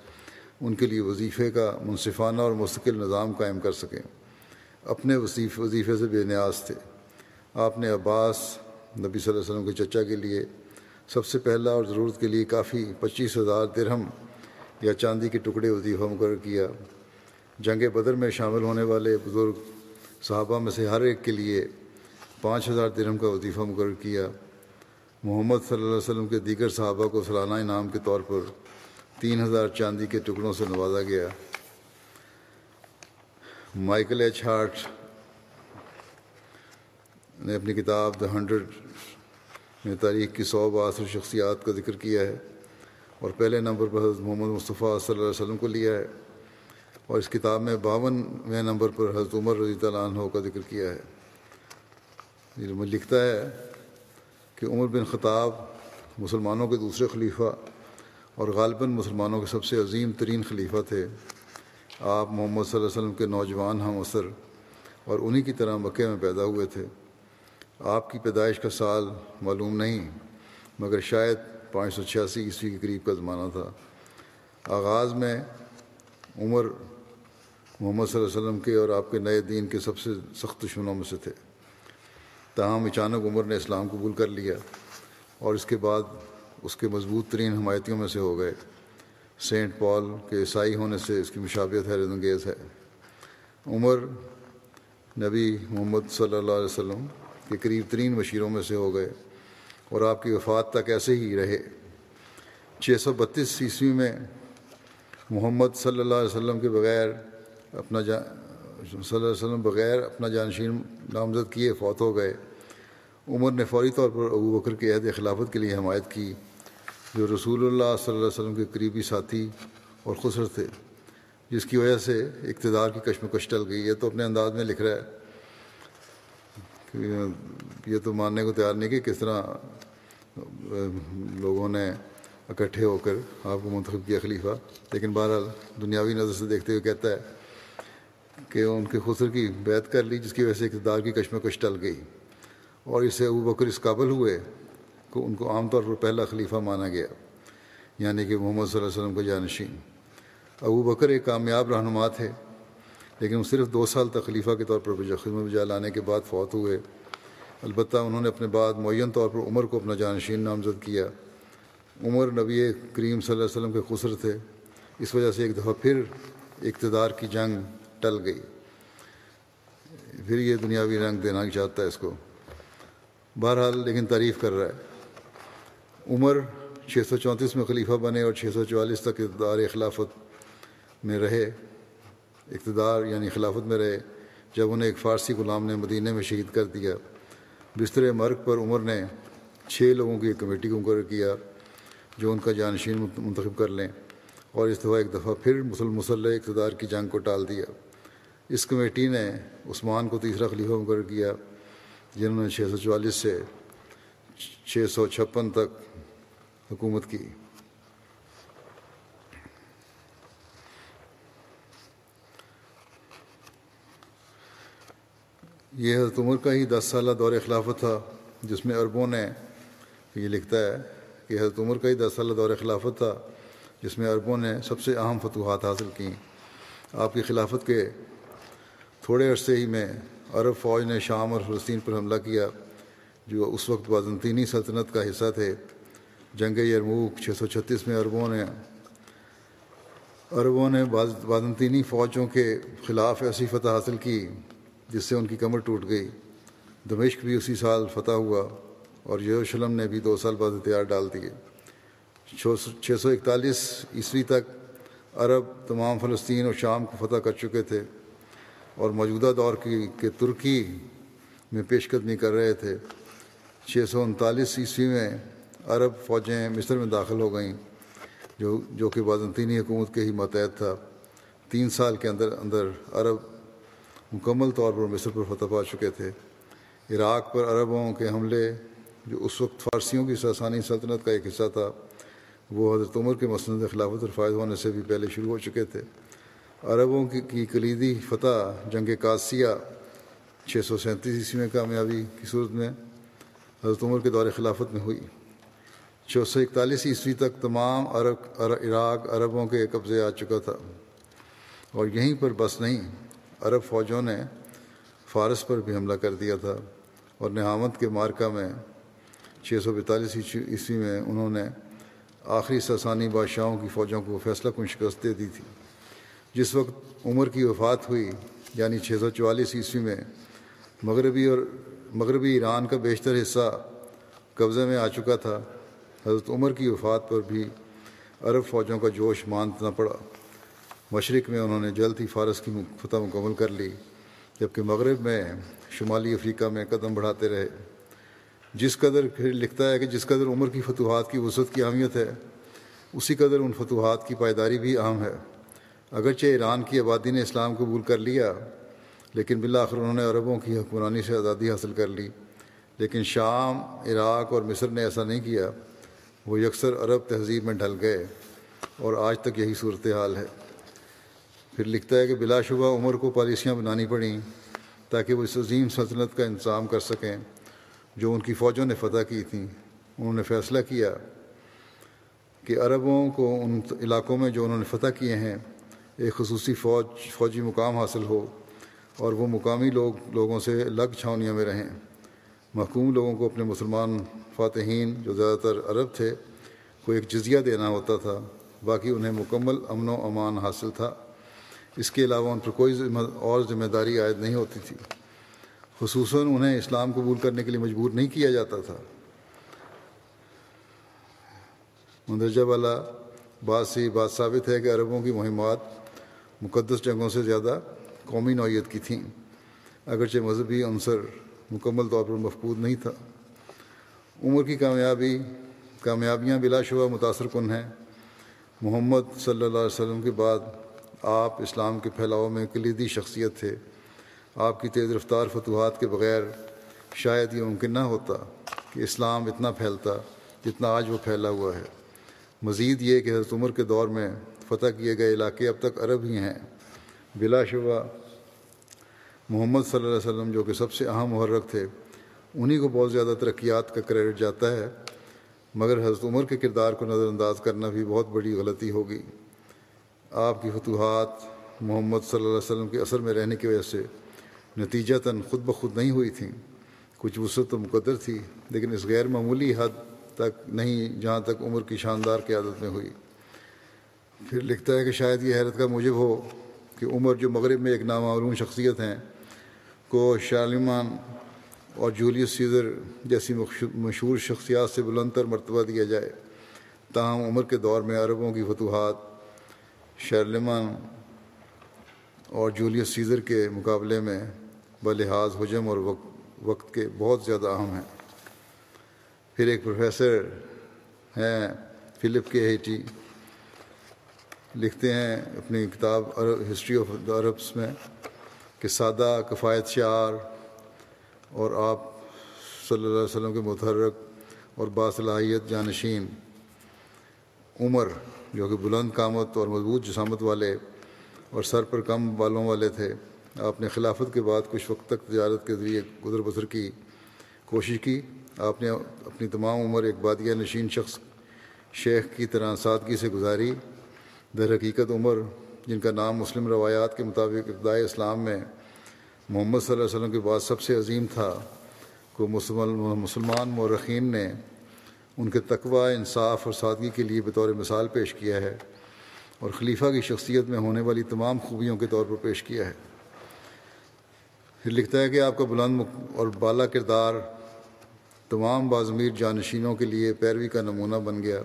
ان کے لیے وظیفے کا منصفانہ اور مستقل نظام قائم کر سکیں۔ اپنے وظیف وظیفے سے بے نیاز تھے۔ آپ نے عباس، نبی صلی اللہ علیہ وسلم کے چچا کے لیے سب سے پہلا اور ضرورت کے لیے کافی پچیس ہزار درہم یا چاندی کے ٹکڑے وظیفہ مقرر کیا۔ جنگ بدر میں شامل ہونے والے بزرگ صحابہ میں سے ہر ایک کے لیے پانچ ہزار درہم کا وظیفہ مقرر کیا۔ محمد صلی اللہ علیہ وسلم کے دیگر صحابہ کو سالانہ انعام کے طور پر تین ہزار چاندی کے ٹکڑوں سے نوازا گیا۔ مائیکل ایچ ہارٹ نے اپنی کتاب دا ہنڈریڈ میں تاریخ کی سو باثر شخصیات کا ذکر کیا ہے۔ اور پہلے نمبر پر حضرت محمد مصطفیٰ صلی اللہ علیہ وسلم کو لیا ہے اور اس کتاب میں باونویں نمبر پر حضرت عمر رضی اللہ عنہ کا ذکر کیا ہے۔ لکھتا ہے کہ عمر بن خطاب مسلمانوں کے دوسرے خلیفہ اور غالباً مسلمانوں کے سب سے عظیم ترین خلیفہ تھے۔ آپ محمد صلی اللہ علیہ وسلم کے نوجوان ہم اثر اور انہی کی طرح مکے میں پیدا ہوئے تھے۔ آپ کی پیدائش کا سال معلوم نہیں، مگر شاید پانچ سو چھیاسی عیسوی کے قریب کا زمانہ تھا۔ آغاز میں عمر محمد صلی اللہ علیہ وسلم کے اور آپ کے نئے دین کے سب سے سخت دشمنوں میں سے تھے۔ تاہم، اچانک عمر نے اسلام قبول کر لیا اور اس کے بعد اس کے مضبوط ترین حمایتیوں میں سے ہو گئے۔ سینٹ پال کے عیسائی ہونے سے اس کی مشابت حیرت انگیز ہے۔ عمر نبی محمد صلی اللہ علیہ وسلم کے قریب ترین مشیروں میں سے ہو گئے۔ اور آپ کی وفات تک ایسے ہی رہے۔ چھ سو بتیس عیسوی میں محمد صلی اللہ علیہ وسلم کے بغیر اپنا جا صلی اللہ علیہ وسلم بغیر اپنا جانشین نامزد کیے فوت ہو گئے۔ عمر نے فوری طور پر ابو بکر کے عہد خلافت کے لیے حمایت کی، جو رسول اللہ صلی اللہ علیہ وسلم کے قریبی ساتھی اور خسر تھے، جس کی وجہ سے اقتدار کی کشمکش ٹل گئی۔ یہ تو اپنے انداز میں لکھ رہا ہے۔ کہ یہ تو ماننے کو تیار نہیں کہ کس طرح لوگوں نے اکٹھے ہو کر آپ کو منتخب کیا خلیفہ. لیکن بہرحال دنیاوی نظر سے دیکھتے ہوئے کہتا ہے کہ ان کے خسر کی بیعت کر لی جس کی وجہ سے اقتدار کی کشمکش ٹل گئی. اور اسے ابو بکر اس قابل ہوئے کہ ان کو عام طور پر پہلا خلیفہ مانا گیا یعنی کہ محمد صلی اللہ علیہ وسلم کا جانشین. ابو بکر ایک کامیاب رہنما تھے لیکن وہ صرف دو سال تک خلیفہ کے طور پر خدمت بجا لانے کے بعد فوت ہوئے۔ البتہ انہوں نے اپنے بعد معین طور پر عمر کو اپنا جانشین نامزد کیا۔ عمر نبی کریم صلی اللہ علیہ وسلم کے خسر تھے۔ اس وجہ سے ایک دفعہ پھر اقتدار کی جنگ ٹل گئی۔ پھر یہ دنیاوی رنگ دینا چاہتا ہے اس کو۔ بہرحال لیکن تعریف کر رہا ہے۔ عمر چھ سو چونتیس میں خلیفہ بنے اور چھ سو چوالیس تک اقتدار خلافت میں رہے۔ اقتدار یعنی خلافت میں رہے۔ جب انہیں ایک فارسی غلام نے مدینہ میں شہید کر دیا بستر مرگ پر عمر نے چھ لوگوں کی ایک کمیٹی کو مقرر کیا جو ان کا جانشین منتخب کر لیں۔ اور اس دفعہ ایک دفعہ پھر مسلم مسلح اقتدار کی جنگ کو ٹال دیا۔ اس کمیٹی نے عثمان کو تیسرا خلیفہ مقرر کیا، جنہوں نے چھ سو چوالیس سے چھ سو چھپن تک حکومت کی۔ یہ حضرت عمر کا ہی دس سالہ دور خلافت تھا جس میں عربوں نے یہ لکھتا ہے کہ حضرت عمر کا ہی دس سالہ دور خلافت تھا جس میں عربوں نے سب سے اہم فتوحات حاصل کیں۔ آپ کی خلافت کے تھوڑے عرصے ہی میں عرب فوج نے شام اور فلسطین پر حملہ کیا، جو اس وقت بازنطینی سلطنت کا حصہ تھے۔ جنگ یرموک چھ سو چھتیس میں عربوں نے عربوں نے بازنطینی فوجوں کے خلاف ایسی فتح حاصل کی۔ جس سے ان کی کمر ٹوٹ گئی۔ دمشق بھی اسی سال فتح ہوا اور یروشلم نے بھی دو سال بعد ہتھیار ڈال دیے۔ چھ سو اکتالیس عیسوی تک عرب تمام فلسطین اور شام کو فتح کر چکے تھے اور موجودہ دور کی کہ ترکی میں پیش قدمی کر رہے تھے۔ چھ سو انتالیس عیسوی میں عرب فوجیں مصر میں داخل ہو گئیں، جو جو کہ بازنطینی حکومت کے ہی ماتحت تھا۔ تین سال کے اندر اندر عرب مکمل طور پر مصر پر فتح پا چکے تھے۔ عراق پر عربوں کے حملے، جو اس وقت فارسیوں کی ساسانی سلطنت کا ایک حصہ تھا، وہ حضرت عمر کے مسند خلافت اور فائد ہونے سے بھی پہلے شروع ہو چکے تھے۔ عربوں کی کلیدی فتح جنگ قادسیہ چھ سو سینتیس عیسوی میں کامیابی کی صورت میں حضرت عمر کے دور خلافت میں ہوئی۔ چھ سو اکتالیس عیسوی تک تمام عرب عراق عربوں کے قبضے آ چکا تھا۔ اور یہیں پر بس نہیں عرب فوجوں نے فارس پر بھی حملہ کر دیا تھا اور نہامت کے مارکہ میں چھ سو بیتالیس عیسوی میں انہوں نے آخری ساسانی بادشاہوں کی فوجوں کو فیصلہ کن شکست دے دی تھی۔ جس وقت عمر کی وفات ہوئی یعنی چھ سو چوالیس عیسوی میں، مغربی اور مغربی ایران کا بیشتر حصہ قبضے میں آ چکا تھا، حضرت عمر کی وفات پر بھی عرب فوجوں کا جوش مانتنا پڑا۔ مشرق میں انہوں نے جلد ہی فارس کی فتح مکمل کر لی، جبکہ مغرب میں شمالی افریقہ میں قدم بڑھاتے رہے۔ جس قدر پھر لکھتا ہے کہ جس قدر عمر کی فتوحات کی وسعت کی اہمیت ہے، اسی قدر ان فتوحات کی پائیداری بھی اہم ہے۔ اگرچہ ایران کی آبادی نے اسلام قبول کر لیا، لیکن بالآخر انہوں نے عربوں کی حکمرانی سے آزادی حاصل کر لی۔ لیکن شام، عراق اور مصر نے ایسا نہیں کیا، وہ یکسر عرب تہذیب میں ڈھل گئے اور آج تک یہی صورتحال ہے۔ پھر لکھتا ہے کہ بلا شبہ عمر کو پالیسیاں بنانی پڑیں تاکہ وہ اس عظیم سلطنت کا انتظام کر سکیں جو ان کی فوجوں نے فتح کی تھیں انہوں نے فیصلہ کیا کہ عربوں کو ان علاقوں میں جو انہوں نے فتح کیے ہیں، ایک خصوصی فوج، فوجی مقام حاصل ہو اور وہ مقامی لوگ، لوگوں سے الگ چھاونیوں میں رہیں۔ محکوم لوگوں کو اپنے مسلمان فاتحین جو زیادہ تر عرب تھے، کو ایک جزیہ دینا ہوتا تھا۔ باقی انہیں مکمل امن و امان حاصل تھا۔ اس کے علاوہ ان پر کوئی اور ذمہ داری عائد نہیں ہوتی تھی۔ خصوصاً انہیں اسلام قبول کرنے کے لیے مجبور نہیں کیا جاتا تھا۔ مندرجہ والا بات سے بات ثابت ہے کہ عربوں کی مہمات مقدس جنگوں سے زیادہ قومی نوعیت کی تھیں۔ اگرچہ مذہبی عنصر مکمل طور پر مفقود نہیں تھا۔ عمر کی کامیابی کامیابیاں بلا شبہ متاثر کن ہیں۔ محمد صلی اللہ علیہ وسلم کے بعد آپ اسلام کے پھیلاؤ میں کلیدی شخصیت تھے۔ آپ کی تیز رفتار فتوحات کے بغیر شاید یہ ممکن نہ ہوتا کہ اسلام اتنا پھیلتا جتنا آج وہ پھیلا ہوا ہے۔ مزید یہ کہ حضرت عمر کے دور میں فتح کیے گئے علاقے اب تک عرب ہی ہیں۔ بلا شبہ محمد صلی اللہ علیہ وسلم جو کہ سب سے اہم محرک تھے، انہی کو بہت زیادہ ترقیات کا کریڈٹ جاتا ہے، مگر حضرت عمر کے کردار کو نظر انداز کرنا بھی بہت بڑی غلطی ہوگی۔ آپ کی فتوحات محمد صلی اللہ علیہ وسلم کے اثر میں رہنے کی وجہ سے نتیجتاً خود بخود نہیں ہوئی تھیں۔ کچھ وسعت تو مقدر تھی، لیکن اس غیر معمولی حد تک نہیں جہاں تک عمر کی شاندار قیادت میں ہوئی۔ پھر لکھتا ہے کہ شاید یہ حیرت کا موجب ہو کہ عمر جو مغرب میں ایک نامعلوم شخصیت ہیں، کو شارلمان اور جولیس سیزر جیسی مشہور شخصیات سے بلند تر مرتبہ دیا جائے، تاہم عمر کے دور میں عربوں کی فتوحات شارلمان اور جولیس سیزر کے مقابلے میں بلحاظ حجم اور وقت وقت کے بہت زیادہ اہم ہیں۔ پھر ایک پروفیسر ہیں فلپ کے ہیٹی لکھتے ہیں اپنی کتاب ہسٹری آف دا عربس میں کہ سادہ، کفایت شعر اور آپ صلی اللہ علیہ وسلم کے متحرک اور باصلاحیت جانشین۔ عمر جو کہ بلند قامت اور مضبوط جسامت والے اور سر پر کم بالوں والے تھے۔ آپ نے خلافت کے بعد کچھ وقت تک تجارت کے ذریعے گزر بسر کی کوشش کی۔ آپ نے اپنی تمام عمر ایک بادیہ نشین شخص شیخ کی طرح سادگی سے گزاری۔ در حقیقت عمر، جن کا نام مسلم روایات کے مطابق ابتدائی اسلام میں محمد صلی اللہ علیہ وسلم کے بعد سب سے عظیم تھا، کو مسلمان مورخین نے ان کے تقوی، انصاف اور سادگی کے لیے بطور مثال پیش کیا ہے اور خلیفہ کی شخصیت میں ہونے والی تمام خوبیوں کے طور پر پیش کیا ہے۔ پھر لکھتا ہے کہ آپ کا بلند اور بالا کردار تمام بازمیر جانشینوں کے لیے پیروی کا نمونہ بن گیا۔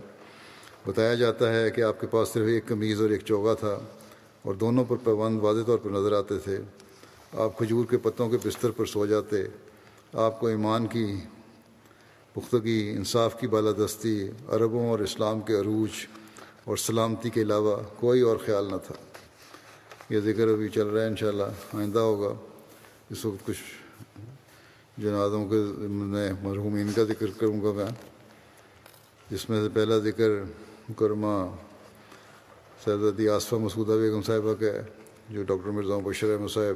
بتایا جاتا ہے کہ آپ کے پاس صرف ایک قمیض اور ایک چوگا تھا اور دونوں پر پابند واضح طور پر نظر آتے تھے۔ آپ کھجور کے پتوں کے بستر پر سو جاتے۔ آپ کو ایمان کی پختگی، انصاف کی بالادستی، عربوں اور اسلام کے عروج اور سلامتی کے علاوہ کوئی اور خیال نہ تھا۔ یہ ذکر ابھی چل رہا ہے انشاءاللہ، آئندہ ہوگا۔ اس وقت کچھ جنازوں کے میں مرحومین کا ذکر کروں گا میں۔ جس میں سے پہلا ذکر مکرمہ سیدتی آصفہ مسعودہ بیگم صاحبہ کا ہے، جو ڈاکٹر مرزا بشیر احمد صاحب،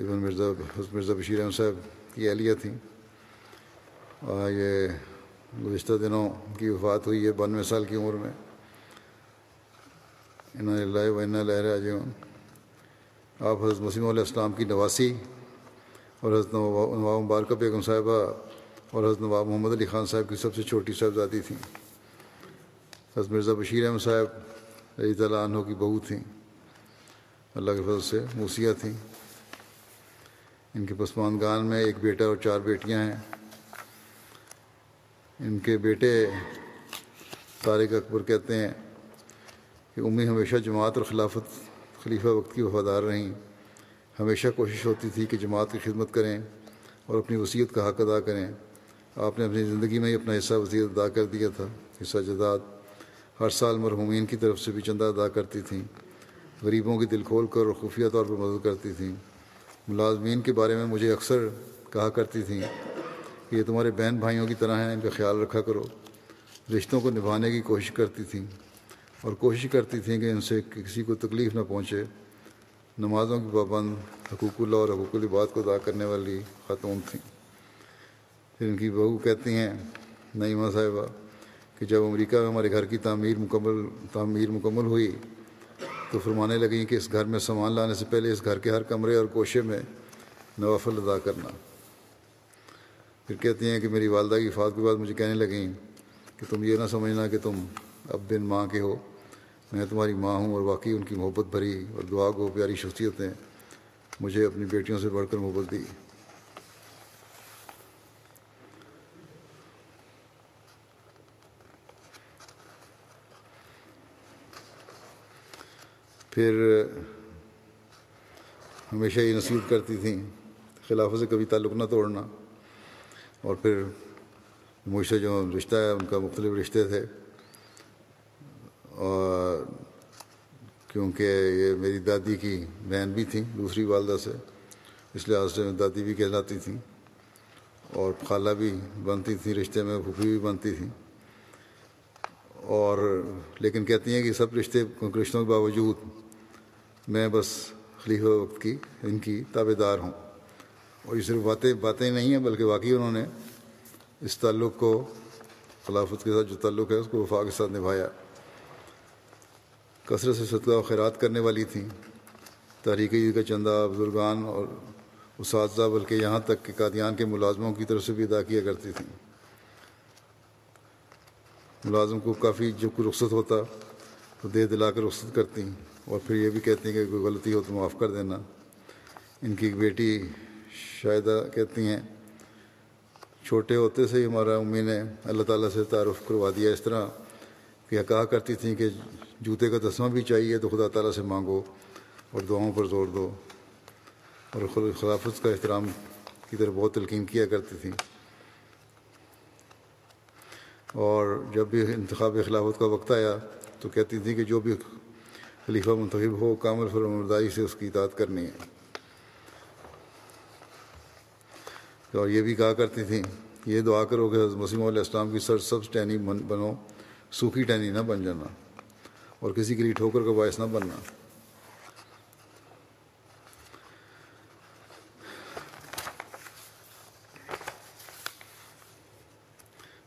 ابن مرزا مرزا بشیر احمد صاحب کی اہلیہ تھیں۔ یہ گزشتہ دنوں کی وفات ہوئی ہے بانوے سال کی عمر میں۔ انہوں اللہ و لہر جیون آپ حضرت مسیم علیہ السلام کی نواسی اور حضرت نواب مبارکہ بیگم صاحبہ اور حضرت نواب محمد علی خان صاحب کی سب سے چھوٹی صاحبزادی تھیں۔ حضرت مرزا بشیر احمد صاحب علی تعالیٰ عنہ کی بہو تھیں۔ اللہ کے فضل سے موسیہ تھیں۔ ان کے پسماندگان میں ایک بیٹا اور چار بیٹیاں ہیں۔ ان کے بیٹے طارق اکبر کہتے ہیں کہ امی ہمیشہ جماعت اور خلافت خلیفہ وقت کی وفادار رہیں۔ ہمیشہ کوشش ہوتی تھی کہ جماعت کی خدمت کریں اور اپنی وصیت کا حق ادا کریں۔ آپ نے اپنی زندگی میں ہی اپنا حصہ وصیت ادا کر دیا تھا۔ حصہ جداد ہر سال مرحومین کی طرف سے بھی چندہ ادا کرتی تھیں۔ غریبوں کی دل کھول کر اور خفیہ طور پر مدد کرتی تھیں۔ ملازمین کے بارے میں مجھے اکثر کہا کرتی تھیں کہ یہ تمہارے بہن بھائیوں کی طرح ہیں، ان کا خیال رکھا کرو۔ رشتوں کو نبھانے کی کوشش کرتی تھیں اور کوشش کرتی تھیں کہ ان سے کسی کو تکلیف نہ پہنچے۔ نمازوں کی پابند، حقوق اللہ اور حقوق العباد کو ادا کرنے والی خاتون تھیں۔ پھر ان کی بہو کہتی ہیں نعیمہ صاحبہ، کہ جب امریکہ میں ہمارے گھر کی تعمیر مکمل تعمیر مکمل ہوئی تو فرمانے لگیں کہ اس گھر میں سامان لانے سے پہلے اس گھر کے ہر کمرے اور کوشے میں نوافل ادا کرنا۔ پھر کہتی ہیں کہ میری والدہ کی فات کے بعد مجھے کہنے لگیں کہ تم یہ نہ سمجھنا کہ تم اب بن ماں کے ہو۔ میں تمہاری ماں ہوں اور واقعی ان کی محبت بھری اور دعا کو پیاری شخصیت نے مجھے اپنی بیٹیوں سے بڑھ کر محبت دی۔ پھر ہمیشہ یہ نصیحت کرتی تھیں، خلافت سے کبھی تعلق نہ توڑنا۔ اور پھر مجھ سے جو رشتہ ہے، ان کا مختلف رشتے تھے۔ اور کیونکہ یہ میری دادی کی بہن بھی تھیں، دوسری والدہ سے، اس لحاظ سے دادی بھی کہلاتی تھیں۔ اور خالہ بھی بنتی تھیں، رشتے میں پھوپھی بھی بنتی تھیں۔ اور لیکن کہتی ہیں کہ سب رشتے رشتوں کے باوجود میں بس خلیفہ وقت کی، ان کی تابے دار ہوں۔ اور یہ صرف باتیں باتیں نہیں ہیں، بلکہ واقعی انہوں نے اس تعلق کو، خلافت کے ساتھ جو تعلق ہے، اس کو وفا کے ساتھ نبھایا۔ کثرت سے صدقہ و خیرات کرنے والی تھیں۔ تحریک عید کا چندہ، بزرگان اور اساتذہ، بلکہ یہاں تک کہ قادیان کے ملازموں کی طرف سے بھی ادا کیا کرتی تھیں۔ ملازم کو کافی جب کوئی رخصت ہوتا تو دے دلا کر رخصت کرتی اور پھر یہ بھی کہتی ہیں کہ کوئی غلطی ہو تو معاف کر دینا۔ ان کی ایک بیٹی شاہدہ کہتی ہیں، چھوٹے ہوتے سے ہی ہمارا امی نے اللہ تعالیٰ سے تعارف کروا دیا اس طرح، کہ کہا کرتی تھیں کہ جوتے کا تسمہ بھی چاہیے تو خدا تعالیٰ سے مانگو اور دعاؤں پر زور دو۔ اور خلافت کا احترام کی طرف بہت تلقین کیا کرتی تھیں۔ اور جب بھی انتخاب خلافت کا وقت آیا تو کہتی تھیں کہ جو بھی خلیفہ منتخب ہو، کامل فرمرداری سے اس کی اطاعت کرنی ہے۔ اور یہ بھی کہا کرتی تھیں، یہ دعا کرو کہ حضرت مسیم علیہ السلام کی سر سب ٹینی بنو، سوکھی ٹینی نہ بن جانا اور کسی کے لیے ٹھوکر کا باعث نہ بننا۔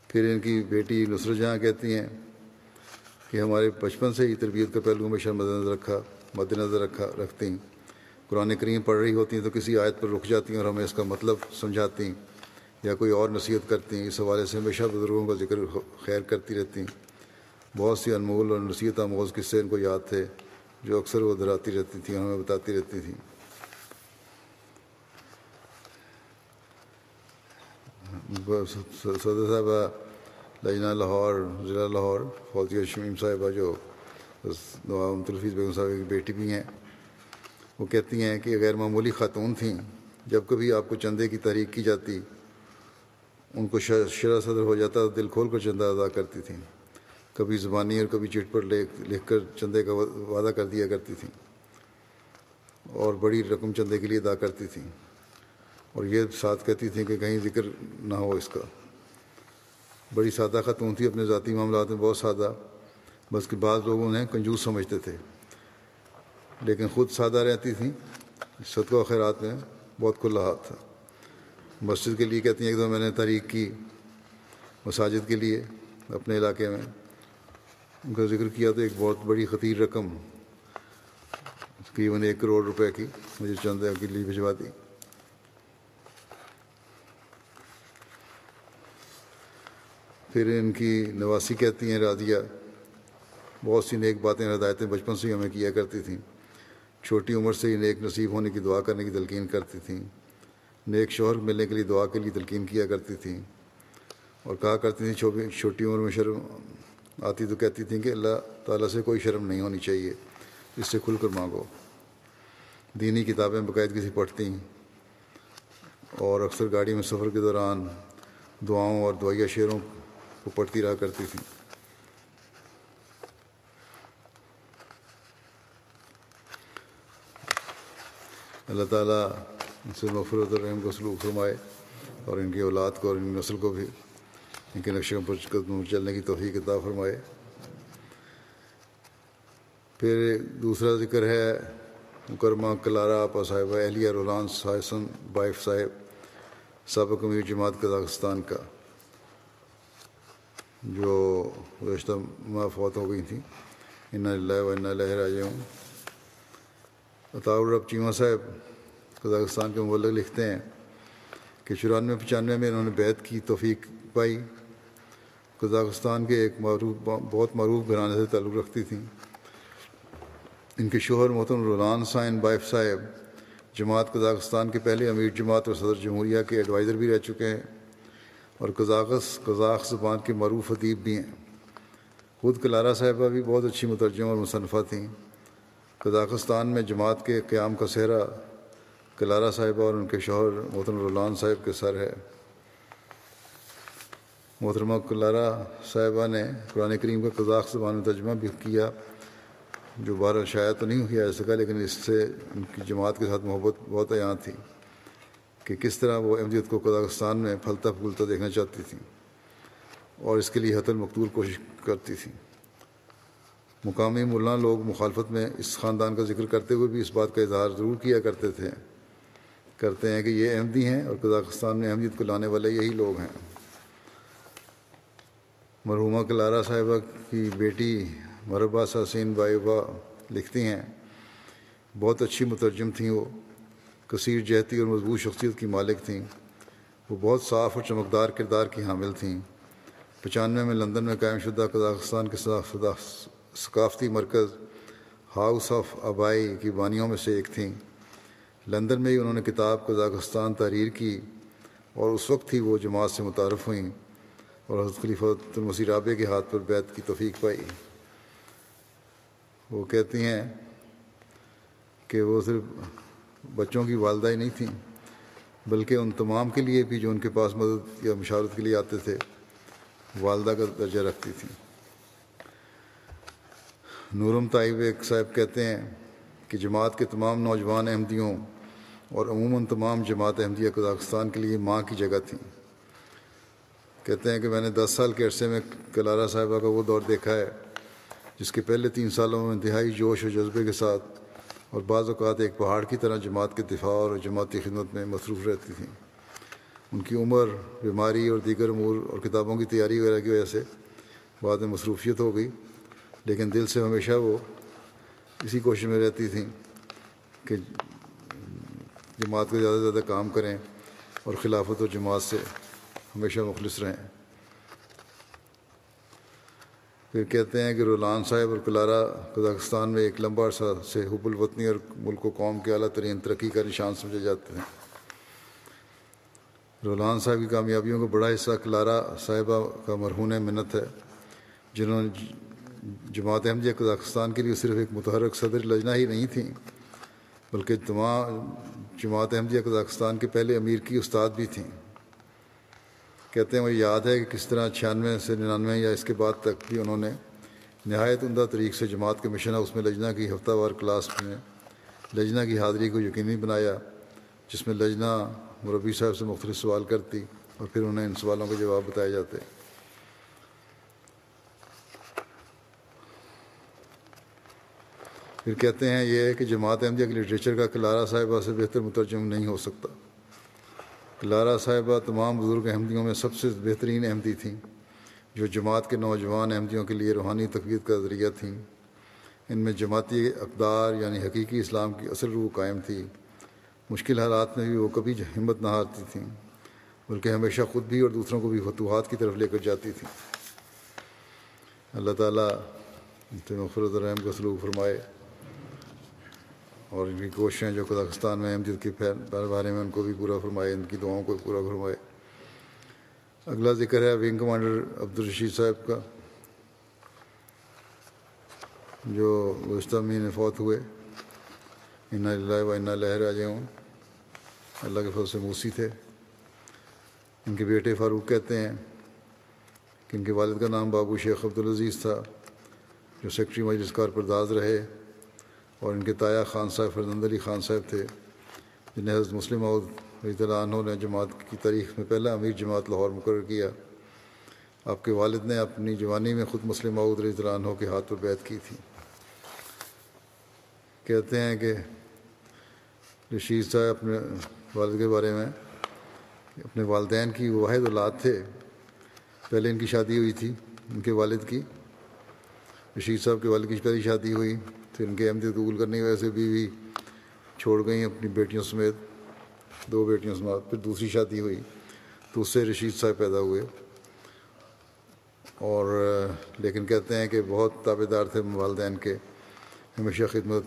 پھر ان کی بیٹی نصرت جہاں کہتی ہیں کہ ہمارے بچپن سے ہی تربیت کا پہلو ہمیشہ مد نظر رکھا، مد نظر رکھا، رکھتی ہیں۔ قرآن کریم پڑھ رہی ہوتی ہیں تو کسی آیت پر رک جاتی ہیں اور ہمیں اس کا مطلب سمجھاتی ہیں یا کوئی اور نصیحت کرتی ہیں، اس حوالے سے ہمیشہ بزرگوں کا ذکر خیر کرتی رہتی ہیں۔ بہت سی انمول اور نصیحت آموز قصے ان کو یاد تھے جو اکثر وہ دہراتی رہتی تھیں، ہمیں بتاتی رہتی تھیں۔ صدر صاحبہ لجنا لاہور، ضلع لاہور فوزیہ شمیم صاحبہ جو نواب الفیظ بیگم صاحب کی بیٹی بھی ہیں۔ وہ کہتی ہیں کہ غیر معمولی خاتون تھیں۔ جب کبھی آپ کو چندے کی تحریک کی جاتی، ان کو شرح صدر ہو جاتا دل کھول کر چندہ ادا کرتی تھیں۔ کبھی زبانی اور کبھی چٹ پر لکھ کر چندے کا وعدہ کر دیا کرتی تھیں۔ اور بڑی رقم چندے کے لیے ادا کرتی تھیں۔ اور یہ ساتھ کہتی تھیں کہ کہیں ذکر نہ ہو اس کا۔ بڑی سادہ خاتون تھی، اپنے ذاتی معاملات میں بہت سادہ، بس کہ بعض لوگ انہیں کنجوس سمجھتے تھے۔ لیکن خود سادہ رہتی تھیں۔ صدقہ و خیرات میں بہت کھلا ہاتھ تھا۔ مسجد کے لیے کہتی ہیں، ایک دو میں نے تحریک کی مساجد کے لیے اپنے علاقے میں۔ ان کا ذکر کیا تو ایک بہت بڑی خطیر رقم، تقریباً ایک کروڑ روپے کی مجھے چند کے لیے بھجوا دی۔ پھر ان کی نواسی کہتی ہیں راضیہ بہت سی نیک باتیں، ہدایتیں بچپن سے ہی ہمیں کیا کرتی تھیں۔ چھوٹی عمر سے ہی نیک نصیب ہونے کی دعا کرنے کی تلقین کرتی تھیں۔ نیک شوہر ملنے کے لیے دعا کے لیے تلقین کیا کرتی تھیں۔ اور کہا کرتی تھیں، چھوٹی عمر میں شرم آتی تو کہتی تھیں کہ اللہ تعالیٰ سے کوئی شرم نہیں ہونی چاہیے، اس سے کھل کر مانگو۔ دینی کتابیں باقاعدگی سے پڑھتی اور اکثر گاڑی میں سفر کے دوران دعاؤں اور دعائیہ شعروں کو پڑھتی رہا کرتی تھیں۔ اللہ تعالیٰ ان سے مفرت اور رحم کو سلوک فرمائے اور ان کی اولاد کو اور ان کی نسل کو بھی ان کے نقشوں پر قدم چلنے کی توفیق عطا فرمائے۔ پھر دوسرا ذکر ہے، مکرمہ، کلارا، آپا صاحبہ، اہلیہ رولان، سائسن، بائف صاحب، سابق امیر جماعت قزاقستان کا، جو گزشتہ ماہ فوت ہو گئی تھیں۔ ان اللہ و اللہ راجعون۔ عطاء الرب چیمہ صاحب، قزاقستان کے مبلغ لکھتے ہیں کہ چورانوے پچانوے میں انہوں نے بیت کی، توفیق پائی۔ قزاقستان کے ایک معروف، بہت معروف گھرانے سے تعلق رکھتی تھیں۔ ان کے شوہر محترم رولان سائن بائف صاحب، جماعت قزاقستان کے پہلے امیر جماعت اور صدر جمہوریہ کے ایڈوائزر بھی رہ چکے ہیں۔ اور قزاقس، قزاق زبان کے معروف ادیب بھی ہیں۔ خود کلارا صاحبہ بھی بہت اچھی مترجم اور مصنفہ تھیں۔ قزاقستان میں جماعت کے قیام کا صحرا کلارا صاحبہ اور ان کے شوہر محترم رولان صاحب کے سر ہے۔ محترمہ کلارا صاحبہ نے قرآن کریم کا قزاق زبان میں ترجمہ بھی کیا، جو بہر شاید تو نہیں کیا جا سکا لیکن اس سے ان کی جماعت کے ساتھ محبت بہت عیاں تھی کہ کس طرح وہ احمدیت کو قزاقستان میں پھلتا پھولتا دیکھنا چاہتی تھیں اور اس کے لیے حت المقتول کوشش کرتی تھیں۔ مقامی ملا لوگ مخالفت میں اس خاندان کا ذکر کرتے ہوئے بھی اس بات کا اظہار ضرور کیا کرتے تھے۔ کرتے ہیں کہ یہ احمدی ہیں اور قزاقستان میں احمدیت کو لانے والے یہی لوگ ہیں۔ مرحومہ کلارا صاحبہ کی بیٹی مربع ساسین بائبا لکھتی ہیں۔ بہت اچھی مترجم تھیں وہ۔ کثیر جہتی اور مضبوط شخصیت کی مالک تھیں۔ وہ بہت صاف اور چمکدار کردار کی حامل تھیں۔ پچانوے میں لندن میں قائم شدہ قزاقستان کے ثقافتی مرکز ہاؤس آف آبائی کی بانیوں میں سے ایک تھیں۔ لندن میں ہی انہوں نے کتاب قزاقستان تحریر کی اور اس وقت ہی وہ جماعت سے متعارف ہوئیں اور حضرت خلیفہ المسی رابع کے ہاتھ پر بیت کی توفیق پائی۔ وہ کہتی ہیں کہ وہ صرف بچوں کی والدہ ہی نہیں تھیں، بلکہ ان تمام کے لیے بھی جو ان کے پاس مدد یا مشاورت کے لیے آتے تھے، والدہ کا درجہ رکھتی تھیں۔ نورم طائب ایک صاحب کہتے ہیں کہ جماعت کے تمام نوجوان احمدیوں اور عموماً تمام جماعت احمدیہ قزاقستان کے لیے ماں کی جگہ تھیں۔ کہتے ہیں کہ میں نے دس سال کے عرصے میں کلارا صاحبہ کا وہ دور دیکھا ہے، جس کے پہلے تین سالوں میں انتہائی جوش و جذبے کے ساتھ اور بعض اوقات ایک پہاڑ کی طرح جماعت کے دفاع اور جماعتی خدمت میں مصروف رہتی تھیں۔ ان کی عمر، بیماری اور دیگر امور اور کتابوں کی تیاری وغیرہ کی وجہ سے بعد میں مصروفیت ہو گئی۔ لیکن دل سے ہمیشہ وہ اسی کوشش میں رہتی تھیں کہ جماعت کو زیادہ سے زیادہ کام کریں اور خلافت و جماعت سے ہمیشہ مخلص رہیں۔ پھر کہتے ہیں کہ رولان صاحب اور کلارا قزاقستان میں ایک لمبا عرصہ سے حب الوطنی اور ملک و قوم کے اعلیٰ ترین ترقی کا نشان سمجھے جاتے ہیں۔ رولان صاحب کی کامیابیوں کا بڑا حصہ کلارا صاحبہ کا مرہون منت ہے، جنہوں نے جماعت احمدیہ قزاقستان کے لیے صرف ایک متحرک صدر لجنا ہی نہیں تھیں، بلکہ تمام جماعت احمدیہ قزاقستان کے پہلے امیر کی استاد بھی تھیں۔ کہتے ہیں مجھے یاد ہے کہ کس طرح چھیانوے سے ننانوے یا اس کے بعد تک بھی انہوں نے نہایت عمدہ طریق سے جماعت کے مشن اس میں لجنا کی ہفتہ وار کلاس میں لجنا کی حاضری کو یقینی بنایا، جس میں لجنا مربی صاحب سے مختلف سوال کرتی اور پھر انہیں ان سوالوں کے جواب بتائے جاتے۔ پھر کہتے ہیں یہ ہے کہ جماعت احمدیہ کے لٹریچر کا کلارا صاحبہ سے بہتر مترجم نہیں ہو سکتا۔ کلارا صاحبہ تمام بزرگ احمدیوں میں سب سے بہترین احمدی تھیں، جو جماعت کے نوجوان احمدیوں کے لیے روحانی تقویت کا ذریعہ تھیں۔ ان میں جماعتی اقدار یعنی حقیقی اسلام کی اصل روح قائم تھی۔ مشکل حالات میں بھی وہ کبھی ہمت نہ ہارتی تھیں، بلکہ ہمیشہ خود بھی اور دوسروں کو بھی فتوحات کی طرف لے کر جاتی تھیں۔ اللہ تعالیٰ مفرت الرحم کا سلوک فرمائے۔ اور ان کی کوششیں جو قزاقستان میں احمدیت کے بارے میں ان کو بھی پورا فرمائے، ان کی دعاؤں کو پورا فرمائے۔ اگلا ذکر ہے ونگ کمانڈر عبدالرشید صاحب کا، جو گزشتہ مہینے فوت ہوئے۔ ان اللہ و انا لہر آ ہوں اللہ کے فضل سے موسی تھے۔ ان کے بیٹے فاروق کہتے ہیں کہ ان کے والد کا نام بابو شیخ عبدالعزیز تھا، جو سیکٹری مجلس کار پرداز رہے۔ اور ان کے تایا خان صاحب، فرزند علی خان صاحب تھے، جنہیں حضرت مسلم عود رضی اللہ عنہ نے جماعت کی تاریخ میں پہلا امیر جماعت لاہور مقرر کیا۔ آپ کے والد نے اپنی جوانی میں خود مسلم عود رضی اللہ عنہ کے ہاتھ پر بیعت کی تھی۔ کہتے ہیں کہ رشید صاحب اپنے والد کے بارے میں اپنے والدین کی واحد اولاد تھے۔ پہلے ان کی شادی ہوئی تھی، ان کے والد کی۔ رشید صاحب کے والد کی پہلی شادی ہوئی۔ پھر ان کے احمدیت قبول کرنے کی وجہ سے بیوی چھوڑ گئیں اپنی بیٹیوں سمیت، دو بیٹیوں سمیت، پھر دوسری شادی ہوئی تو اس سے رشید صاحب پیدا ہوئے۔ اور، لیکن کہتے ہیں کہ بہت تابے دار تھے والدین کے، ہمیشہ خدمت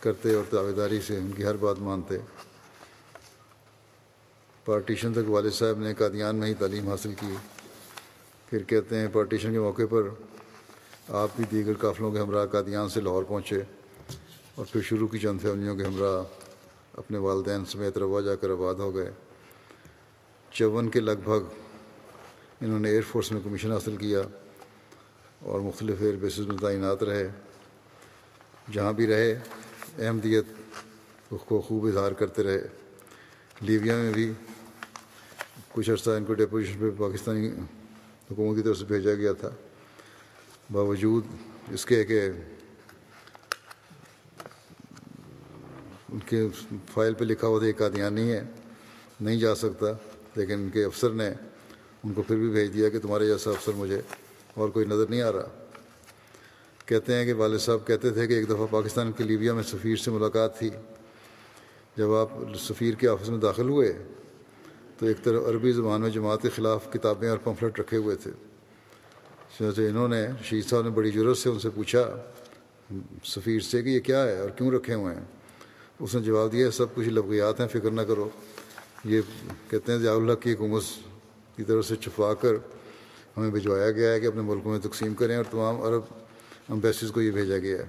کرتے اور تابے داری سے ان کی ہر بات مانتے۔ پارٹیشن تک والد صاحب نے قادیان میں ہی تعلیم حاصل کی۔ پھر کہتے ہیں پارٹیشن کے موقع پر آپ بھی دیگر قافلوں کے ہمراہ قادیان سے لاہور پہنچے اور پھر شروع کی چند فیملیوں کے ہمراہ اپنے والدین سمیت روا جا کر آباد ہو گئے۔ چون کے لگ بھگ انہوں نے ایئر فورس میں کمیشن حاصل کیا اور مختلف ایئر بیسز میں تعینات رہے۔ جہاں بھی رہے، احمدیت کو خوب اظہار کرتے رہے۔ لیبیا میں بھی کچھ عرصہ ان کو ڈیپوزیشن پہ پاکستانی حکومت کی طرف سے بھیجا گیا تھا۔ باوجود اس کے کہ ان کے فائل پہ لکھا ہوا تھا ایک قادیانی ہے، نہیں جا سکتا، لیکن ان کے افسر نے ان کو پھر بھی بھیج دیا کہ تمہارے جیسا افسر مجھے اور کوئی نظر نہیں آ رہا۔ کہتے ہیں کہ والد صاحب کہتے تھے کہ ایک دفعہ پاکستان کے لیبیا میں سفیر سے ملاقات تھی۔ جب آپ سفیر کے آفس میں داخل ہوئے تو ایک طرف عربی زبان میں جماعت کے خلاف کتابیں اور پمفلٹ رکھے ہوئے تھے۔ چنانچہ انہوں نے شہید صاحب نے بڑی ضرورت سے ان سے پوچھا، سفیر سے کہ یہ کیا ہے اور کیوں رکھے ہوئے ہیں؟ اس نے جواب دیا، سب کچھ لفظیات ہیں، فکر نہ کرو۔ یہ کہتے ہیں، ضیاء اللہ کی حکومت کی طرف سے چھپا کر ہمیں بھجوایا گیا ہے کہ اپنے ملکوں میں تقسیم کریں اور تمام عرب امبیسیز کو یہ بھیجا گیا ہے۔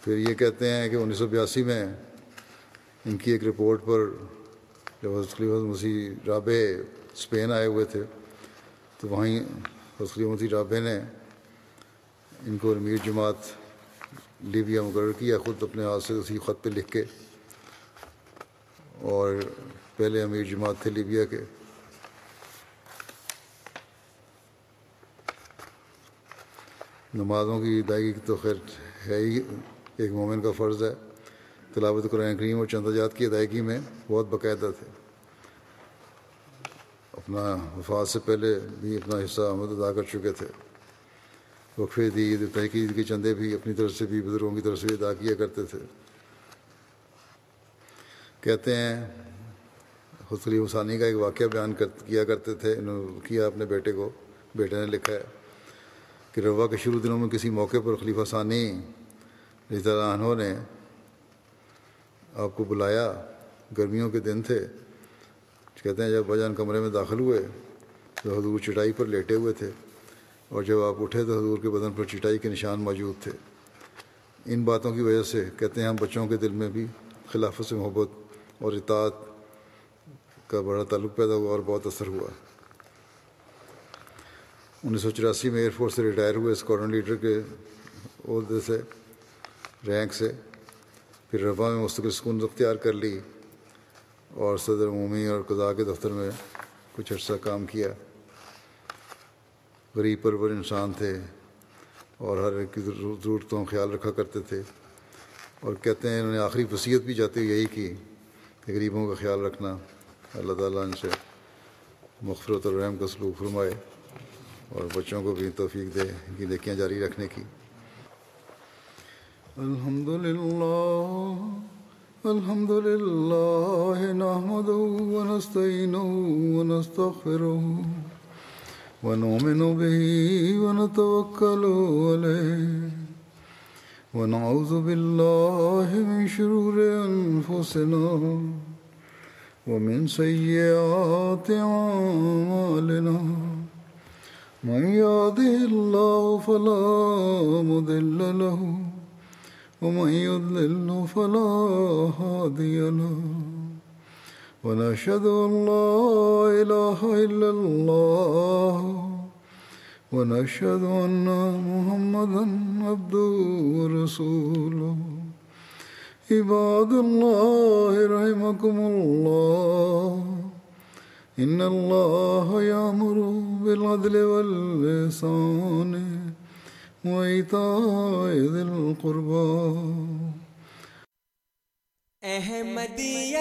پھر یہ کہتے ہیں کہ انیس سو بیاسی میں ان کی ایک رپورٹ پر جب حضرت مسیح رابع اسپین آئے ہوئے تھے، تو وہیں حضرت مسیح رابع نے ان کو امیر جماعت لیبیا مقرر کیا، خود اپنے ہاتھ سے اسی خط پہ لکھ کے۔ اور پہلے امیر جماعت تھے لیبیا کے۔ نمازوں کی ادائیگی تو خیر ہے ہی، ایک مومن کا فرض ہے۔ تلاوت قرآن کریم اور چنداجات کی ادائیگی میں بہت باقاعدہ تھے۔ اپنا وفات سے پہلے بھی اپنا حصہ آمد ادا کر چکے تھے۔ وقفے دی عید تحقیق کے چندے بھی اپنی طرف سے بھی بزرگوں کی طرف سے ادا کیا کرتے تھے۔ کہتے ہیں حسلی حسانی کا ایک واقعہ بیان کر، کیا کرتے تھے، انہوں نے کیا اپنے بیٹے کو، بیٹے نے لکھا ہے کہ روا کے شروع دنوں میں کسی موقع پر خلیفہ ثانی رضی عنہ نے آپ کو بلایا، گرمیوں کے دن تھے۔ کہتے ہیں جب بجان کمرے میں داخل ہوئے تو حضور چٹائی پر لیٹے ہوئے تھے اور جب آپ اٹھے تو حضور کے بدن پر چٹائی کے نشان موجود تھے۔ ان باتوں کی وجہ سے کہتے ہیں ہم بچوں کے دل میں بھی خلافت سے محبت اور اطاعت کا بڑا تعلق پیدا ہوا اور بہت اثر ہوا۔ انیس سو چوراسی میں ایئر فورس سے ریٹائر ہوئے اسکواڈن لیڈر کے عہدے سے، رینک سے، پھر ربا میں مستقل سکون اختیار کر لی۔ اور صدر عمومی اور قضاء کے دفتر میں کچھ عرصہ کام کیا۔ غریب پرور انسان تھے اور ہر ایک کی ضرورتوں کا خیال رکھا کرتے تھے۔ اور کہتے ہیں انہوں نے آخری وصیت بھی جاتے ہوئے یہی کی کہ غریبوں کا خیال رکھنا۔ اللہ تعالیٰ ان سے مغفرت اور رحم کا سلوک فرمائے اور بچوں کو بھی توفیق دے ان کی نیکیاں جاری رکھنے کی۔ الحمد للہ الحمد للہ نحمده ونستعینه ونستغفره ونؤمن به ونتوكل عليه ونعوذ بالله من شرور أنفسنا ومن سيئات أعمالنا من يهده الله فلا مضل له ومن يضلل فلا هادي له. ونشهد أن لا إله إلا الله. ونشهد أن محمدا عبده ورسوله. عباد الله رحمكم الله. إن الله يأمر بالعدل والإحسان. وإيتاء ذي القربى. احمدیت